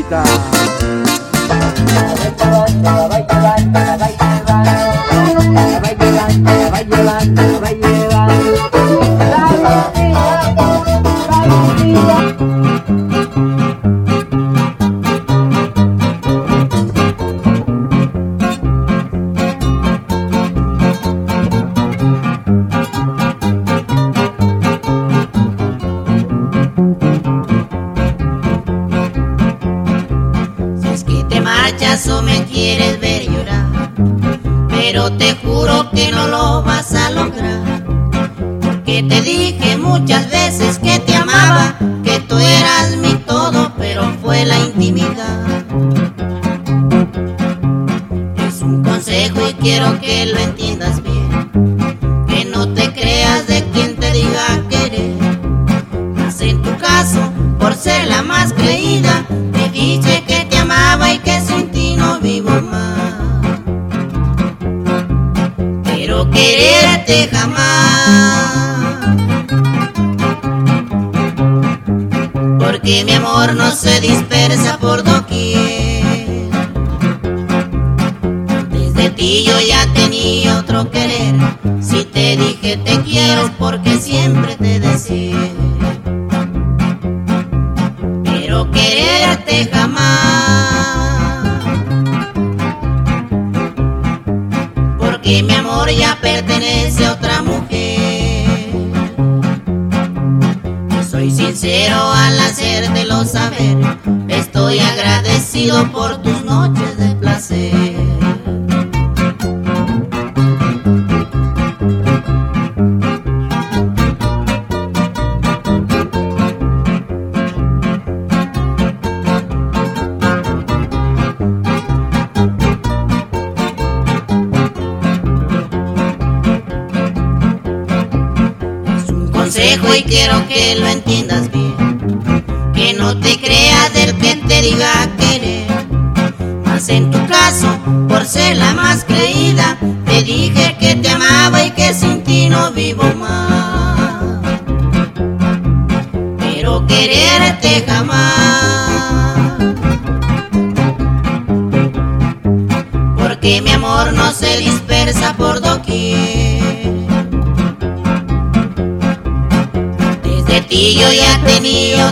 Tragedia Mi amor no se dispersa por doquier. Desde ti yo ya tenía otro querer. Si te dije te quiero porque siempre te deseé. Pero quererte jamás. Porque mi amor ya pertenece a otra mujer. Sincero al hacértelo saber. Estoy agradecido por tus noches de placer.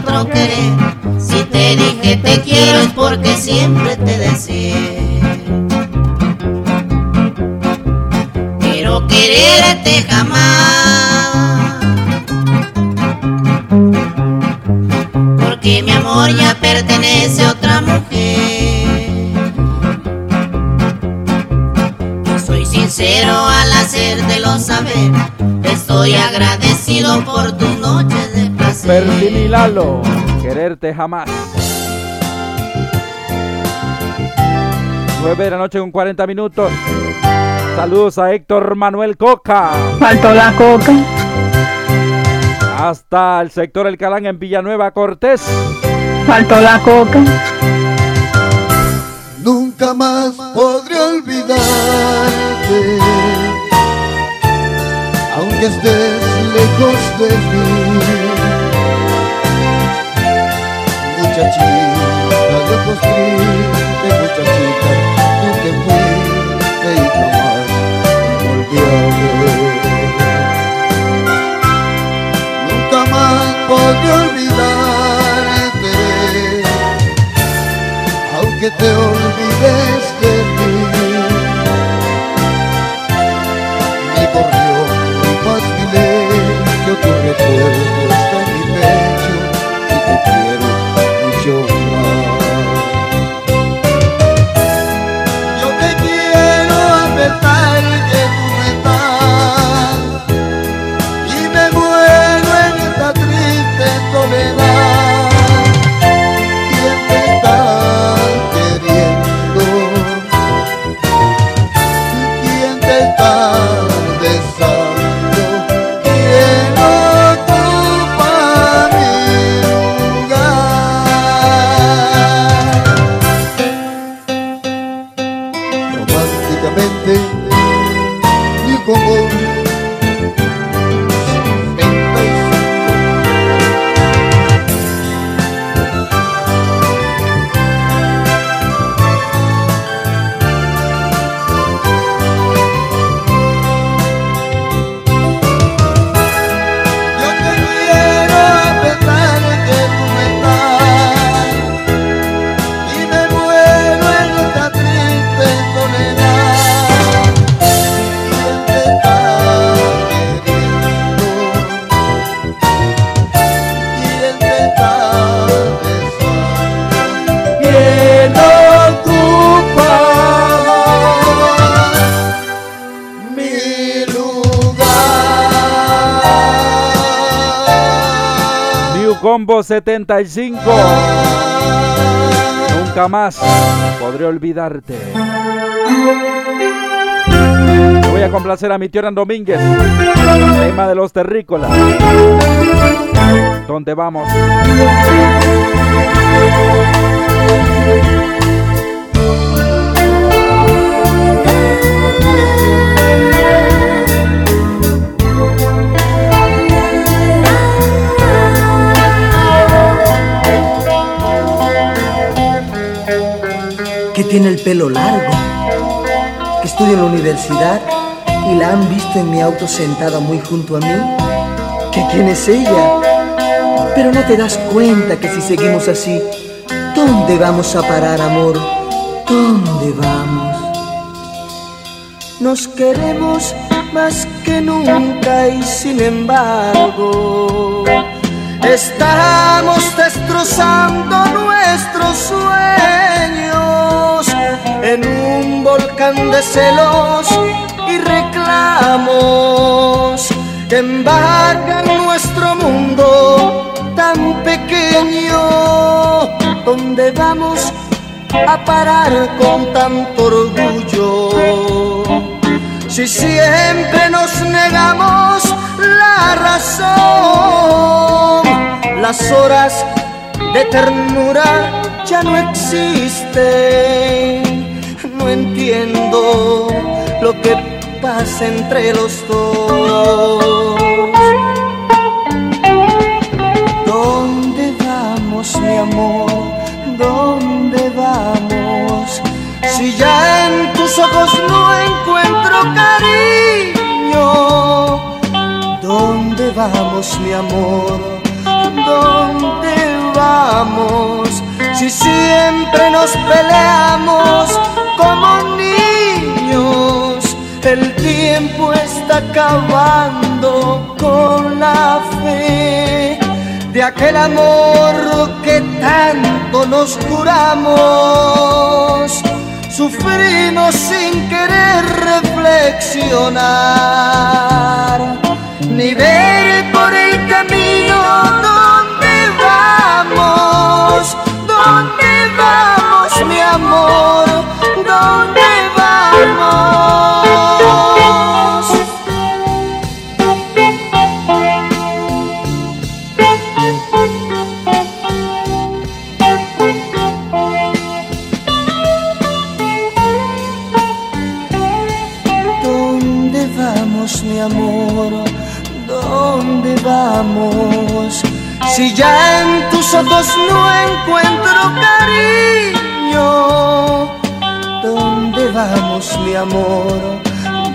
Otro querer. Si te dije te quiero es porque siempre te deseé. Pero quererte jamás. Porque mi amor ya pertenece a otra mujer. Soy sincero al hacértelo saber. Estoy agradecido por tus noches de y Lalo, quererte jamás. 9 de la noche con 40 minutos. Saludos a Héctor Manuel Coca. Faltó la coca. Hasta el sector El Calán en Villanueva Cortés. Faltó la coca. Nunca más podré olvidarte, aunque estés lejos de mí. Muchachita de ojos tristes, muchachita, tú que fuiste y jamás volví a ver. Nunca más podré olvidarte aunque te olvides de mí. Mi paz, mi lecho, tu recuerdo 75. Nunca más podré olvidarte. Voy a complacer a mi tío Domínguez. Tema de los terrícolas. ¿Dónde vamos? Tiene el pelo largo, que estudia en la universidad y la han visto en mi auto sentada muy junto a mí, que quién es ella. Pero no te das cuenta que si seguimos así, ¿dónde vamos a parar, amor? ¿Dónde vamos? Nos queremos más que nunca y sin embargo estamos destrozando nuestros sueños en un volcán de celos y reclamos que embargan nuestro mundo tan pequeño donde vamos a parar con tanto orgullo. Si siempre nos negamos la razón las horas de ternura ya no existen entiendo lo que pasa entre los dos. ¿Dónde vamos, mi amor? ¿Dónde vamos? Si ya en tus ojos no encuentro cariño, ¿dónde vamos, mi amor? ¿Dónde vamos? Si siempre nos peleamos como niños, el tiempo está acabando con la fe de aquel amor que tanto nos curamos. Sufrimos sin querer reflexionar, ni ver por el ojos no encuentro cariño, ¿dónde vamos, mi amor?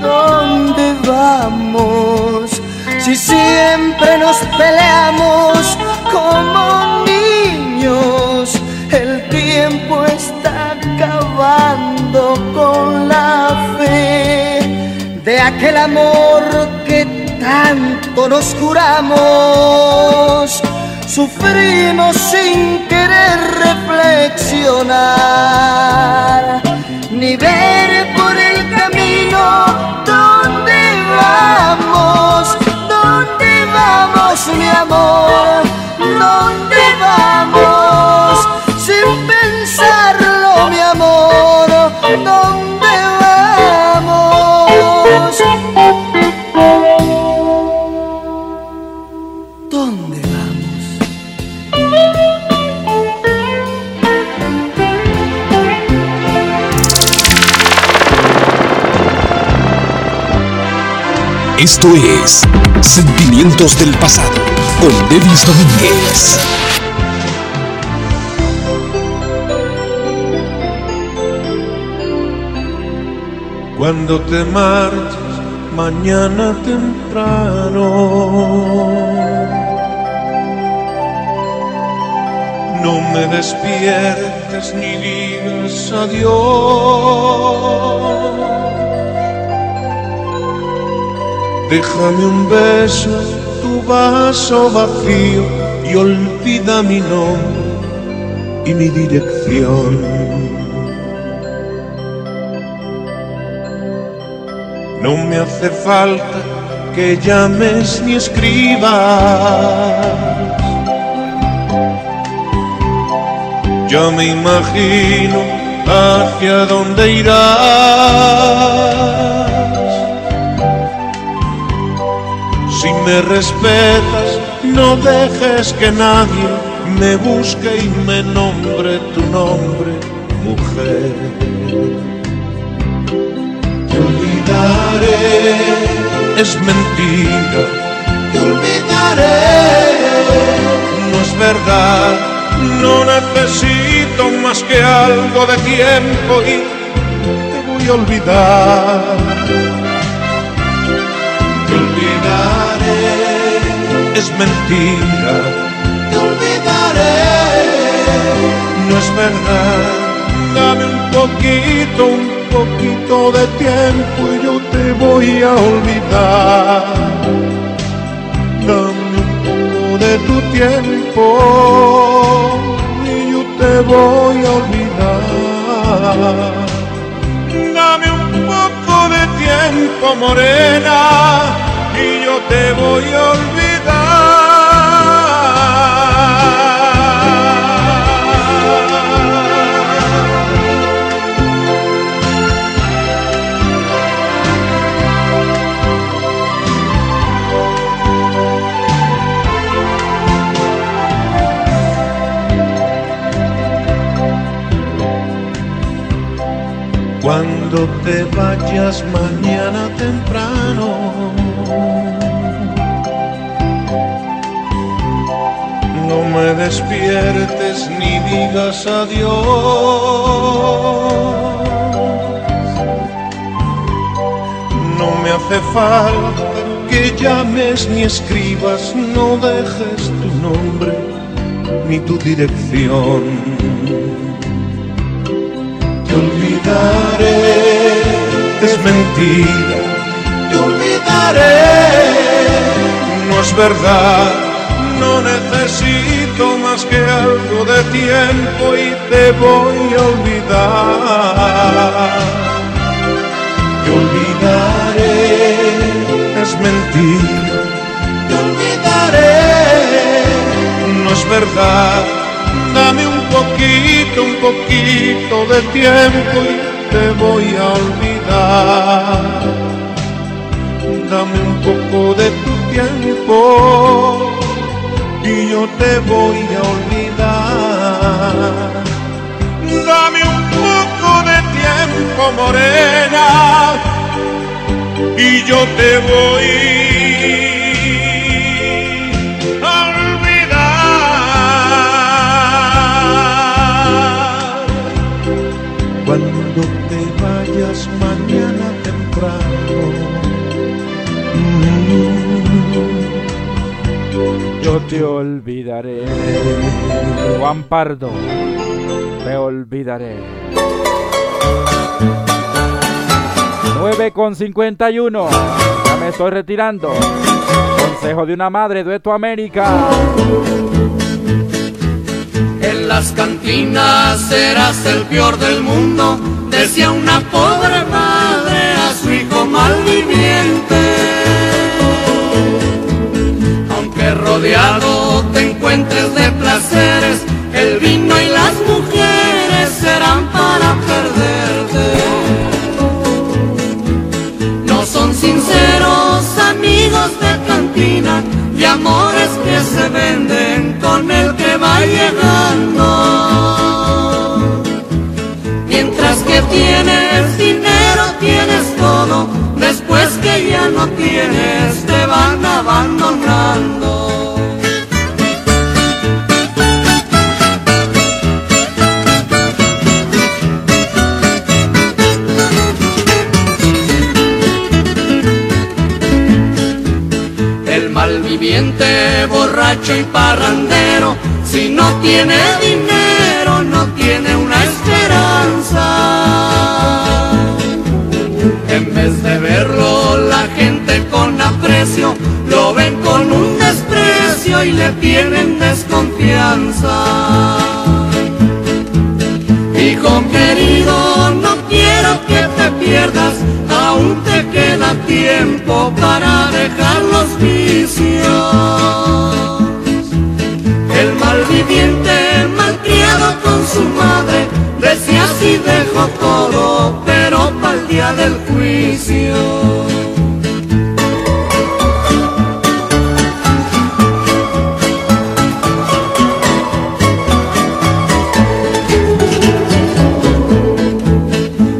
¿Dónde vamos? Si siempre nos peleamos como niños, el tiempo está acabando con la fe de aquel amor que tanto nos juramos. Sufrimos sin querer reflexionar, ni ver por el camino dónde vamos, dónde vamos, mi amor, dónde vamos, sin pensarlo, mi amor, Esto es Sentimientos del Pasado con Devis Domínguez. Cuando te marches mañana temprano, no me despiertes ni digas adiós. Déjame un beso tu vaso vacío y olvida mi nombre y mi dirección. No me hace falta que llames ni escribas. Ya me imagino hacia dónde irás. Si me respetas, no dejes que nadie me busque y me nombre tu nombre, mujer. Te olvidaré, es mentira. Te olvidaré, no es verdad. No necesito más que algo de tiempo y te voy a olvidar. Te olvidaré, es mentira. Te olvidaré, no es verdad. Dame un poquito, un poquito de tiempo y yo te voy a olvidar. Dame un poco de tu tiempo y yo te voy a olvidar. Tiempo, morena, y yo te voy a olvidar. Cuando te vayas mañana temprano, no me despiertes ni digas adiós. No me hace falta que llames ni escribas, no dejes tu nombre ni tu dirección. Es mentira. Te olvidaré, no es verdad. No necesito más que algo de tiempo y te voy a olvidar. Te olvidaré, es mentira. Te olvidaré, no es verdad. Dame un poquito, un poquito de tiempo y te voy a olvidar. Dame un poco de tu tiempo y yo te voy a olvidar. Dame un poco de tiempo, morena, y yo te voy a Yo te olvidaré. Juan Pardo, te olvidaré. 9 con 51. Ya me estoy retirando. Consejo de una madre, Dueto América. En las cantinas serás el peor del mundo, decía una pobre madre malviviente. Aunque rodeado te encuentres de placeres, el vino y las mujeres serán para perderte. No son sinceros amigos de cantina y amores que se venden con el que va llegando. Mientras que tienes dinero, después que ya no tienes, te van abandonando. El malviviente, borracho y parrandero, si no tiene dinero, no tiene una En vez de verlo la gente con aprecio, lo ven con un desprecio y le tienen desconfianza. Hijo querido, no quiero que te pierdas, aún te queda tiempo para dejar los vicios. El malviviente, malcriado con su madre, decía si dejo todo, pero del juicio.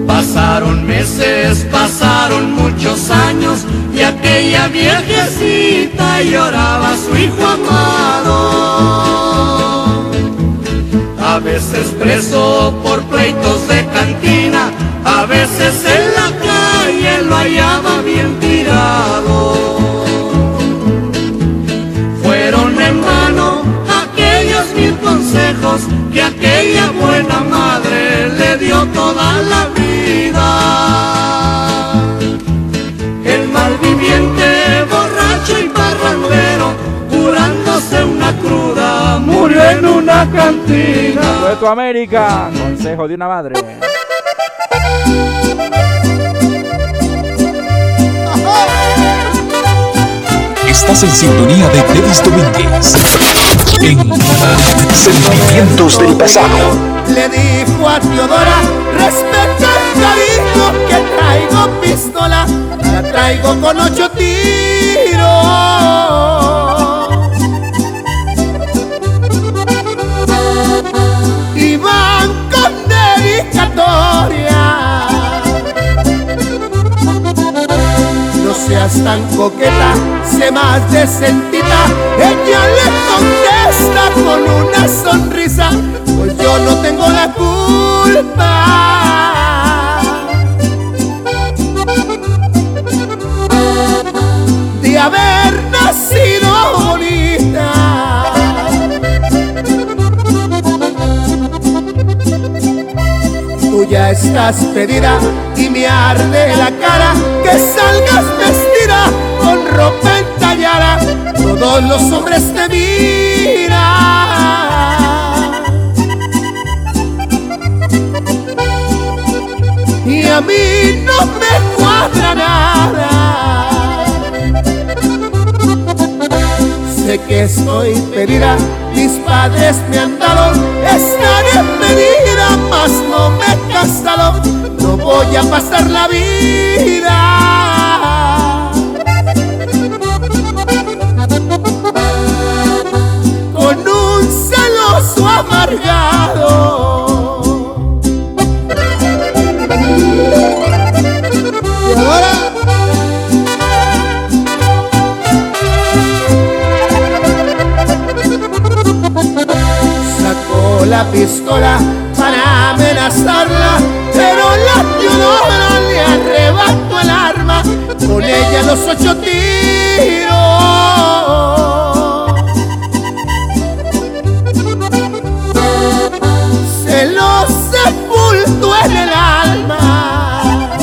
Pasaron meses, pasaron muchos años y aquella viejecita lloraba a su hijo amado. A veces preso por pleitos de cantina, a veces en calle lo hallaba bien tirado. Fueron en vano aquellos mil consejos que aquella buena madre le dio toda la vida. El malviviente, borracho y parrandero, curándose una cruda, murió en una cantina. Tu América, consejo de una madre. Estás en sintonía de Denis Domínguez. En Sentimientos del Pasado. Le dijo a Teodora, respeta el cariño que traigo pistola, la traigo con ocho tiros. Y van con dedicatoria. Seas tan coqueta, sé más decentita. Ella le contesta con una sonrisa, pues yo no tengo la culpa. De haber nacido bonita. Ya estás pedida y me arde la cara que salgas vestida con ropa entallada. Todos los hombres te miran. Y a mí no me cuadra nada. Sé que estoy pedida, mis padres me han dado, estaré pedida, mas no me he casado, no voy a pasar la vida. Con un celoso amargado. Y ahora sacó la pistola pero la Teodora le arrebató el arma, con ella los ocho tiros. Se los sepultó en el alma.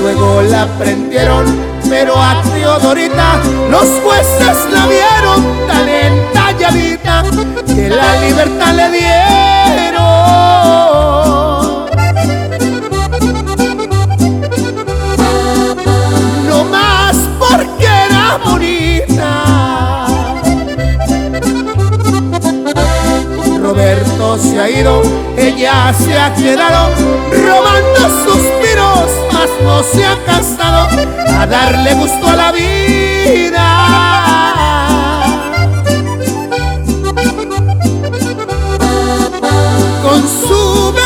Luego la prendieron, pero a Teodorita los jueces la vieron tan entalladita que la libertad le dieron. No más porque era bonita. Roberto se ha ido, ella se ha quedado robando suspiros, mas no se ha casado a darle gusto a la vida.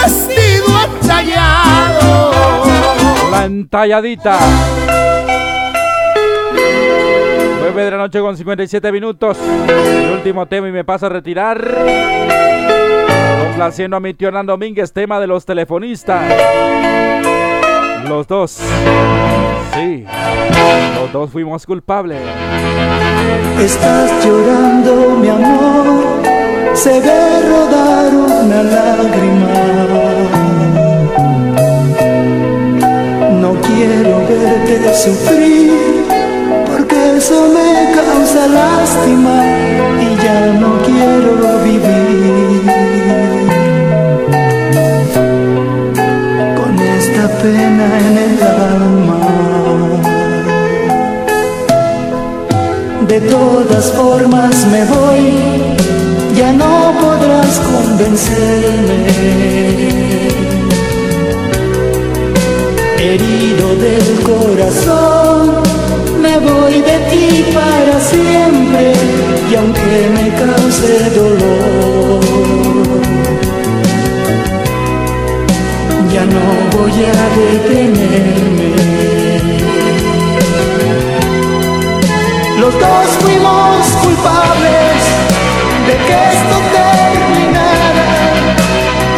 Vestido entallado. La entalladita. 9 de la noche con 57 minutos. El último tema y me paso a retirar. Complaciendo a mi tío Hernán Domínguez, tema de los telefonistas. Los dos. Sí. Los dos fuimos culpables. Estás llorando, mi amor, se ve rodar una lágrima. No quiero verte sufrir, porque eso me causa lástima y ya no quiero vivir. Con esta pena en el alma. De todas formas me voy, ya convencerme. Herido del corazón, me voy de ti para siempre y aunque me cause dolor, ya no voy a detenerme. Los dos fuimos culpables de que esto terminara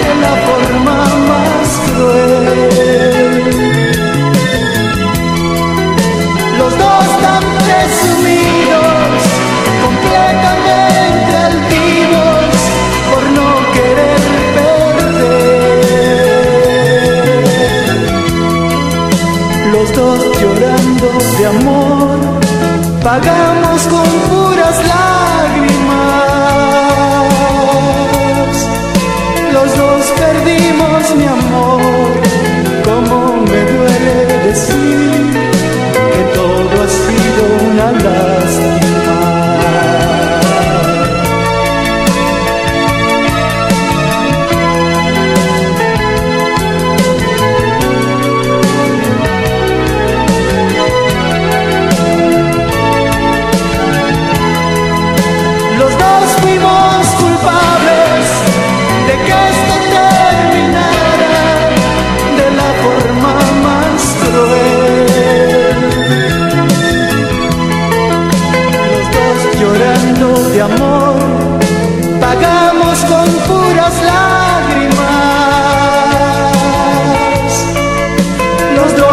de la forma más cruel. Los dos tan presumidos, completamente altivos por no querer perder. Los dos llorando de amor, pagamos con puras lágrimas. Mi amor, como me duele decir que todo ha sido una lástima.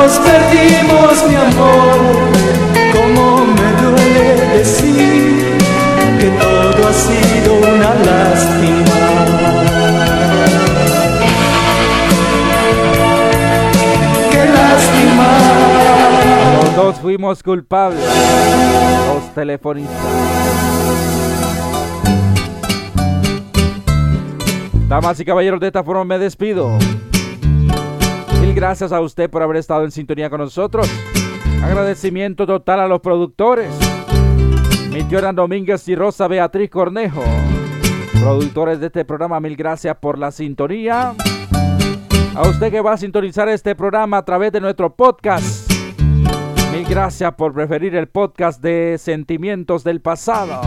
Dos perdimos mi amor, como me duele decir que todo ha sido una lástima. Qué lástima. Los dos fuimos culpables. Los telefonistas. Damas y caballeros, de esta forma me despido. Gracias a usted por haber estado en sintonía con nosotros. Agradecimiento total a los productores. Mi tío Hernán Domínguez y Rosa Beatriz Cornejo. Productores de este programa, mil gracias por la sintonía. A usted que va a sintonizar este programa a través de nuestro podcast. Mil gracias por preferir el podcast de Sentimientos del Pasado.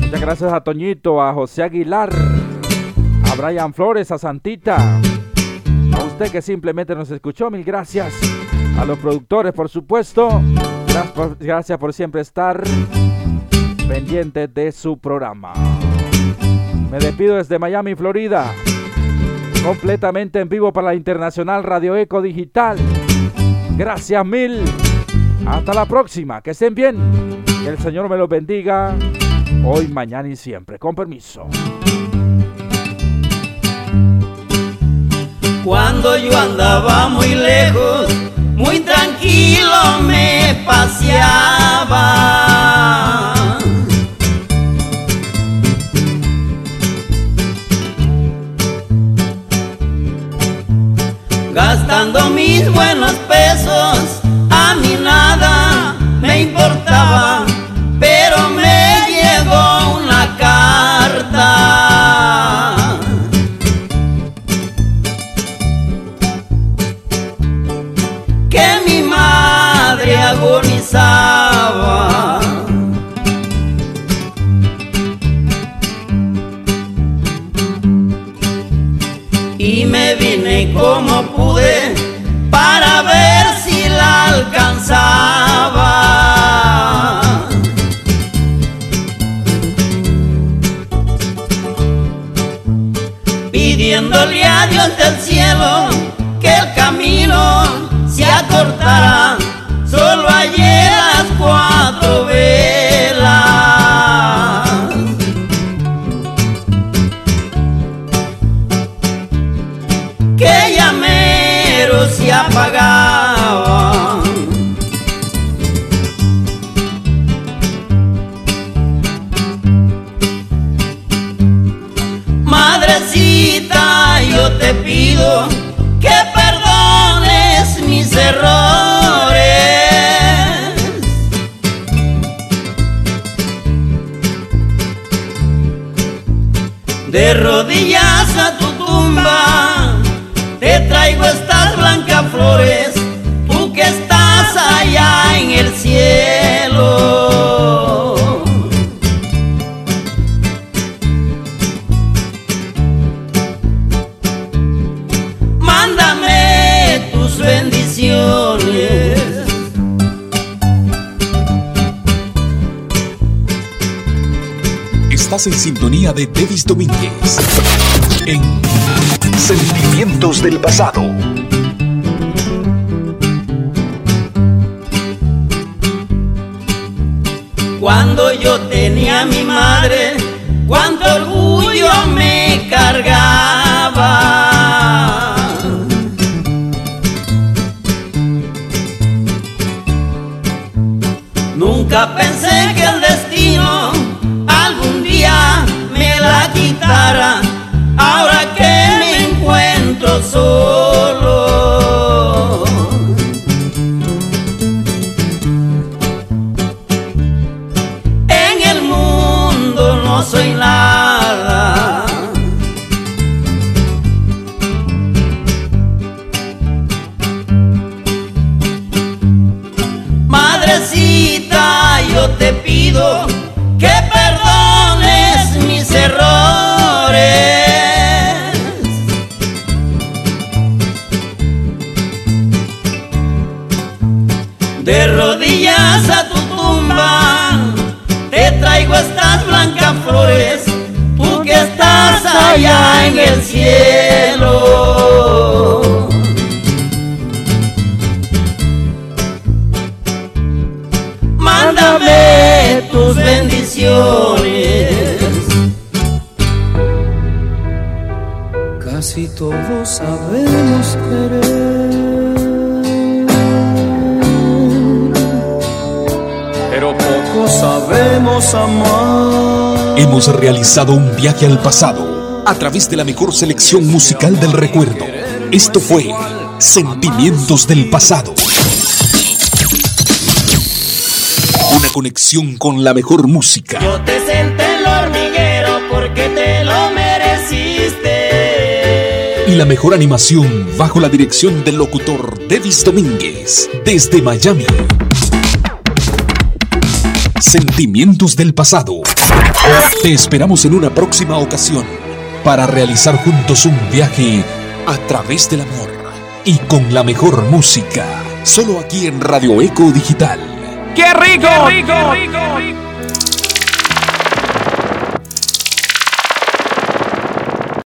Muchas gracias a Toñito, a José Aguilar, Brian Flores, a Santita. A usted que simplemente nos escuchó, mil gracias. A los productores, por supuesto. Gracias por, gracias por siempre estar pendientes de su programa. Me despido desde Miami, Florida. Completamente en vivo para la Internacional Radio Eco Digital. Gracias mil. Hasta la próxima. Que estén bien. Que el Señor me los bendiga. Hoy, mañana y siempre. Con permiso. Cuando yo andaba muy lejos, muy tranquilo me paseaba. Gastando mis buenos pesos, a mí nada me importaba, como pude para ver si la alcanzaba. Pidiéndole a Dios del cielo que el camino se acortará, que perdones mis errores. de rodillas a tu tumba. Te traigo estas blancas flores, en sintonía de Davis Domínguez en Sentimientos del Pasado. Cuando yo tenía a mi madre, cuánto orgullo me cargaba. Hemos realizado un viaje al pasado a través de la mejor selección musical del recuerdo. Esto fue Sentimientos del Pasado. Una conexión con la mejor música. Yo te senté el hormiguero porque te lo mereciste. y la mejor animación bajo la dirección del locutor Davis Domínguez desde Miami. Sentimientos del pasado. Te esperamos en una próxima ocasión para realizar juntos un viaje a través del amor y con la mejor música. Solo aquí en Radio Eco Digital. ¡Qué rico! ¡Qué rico!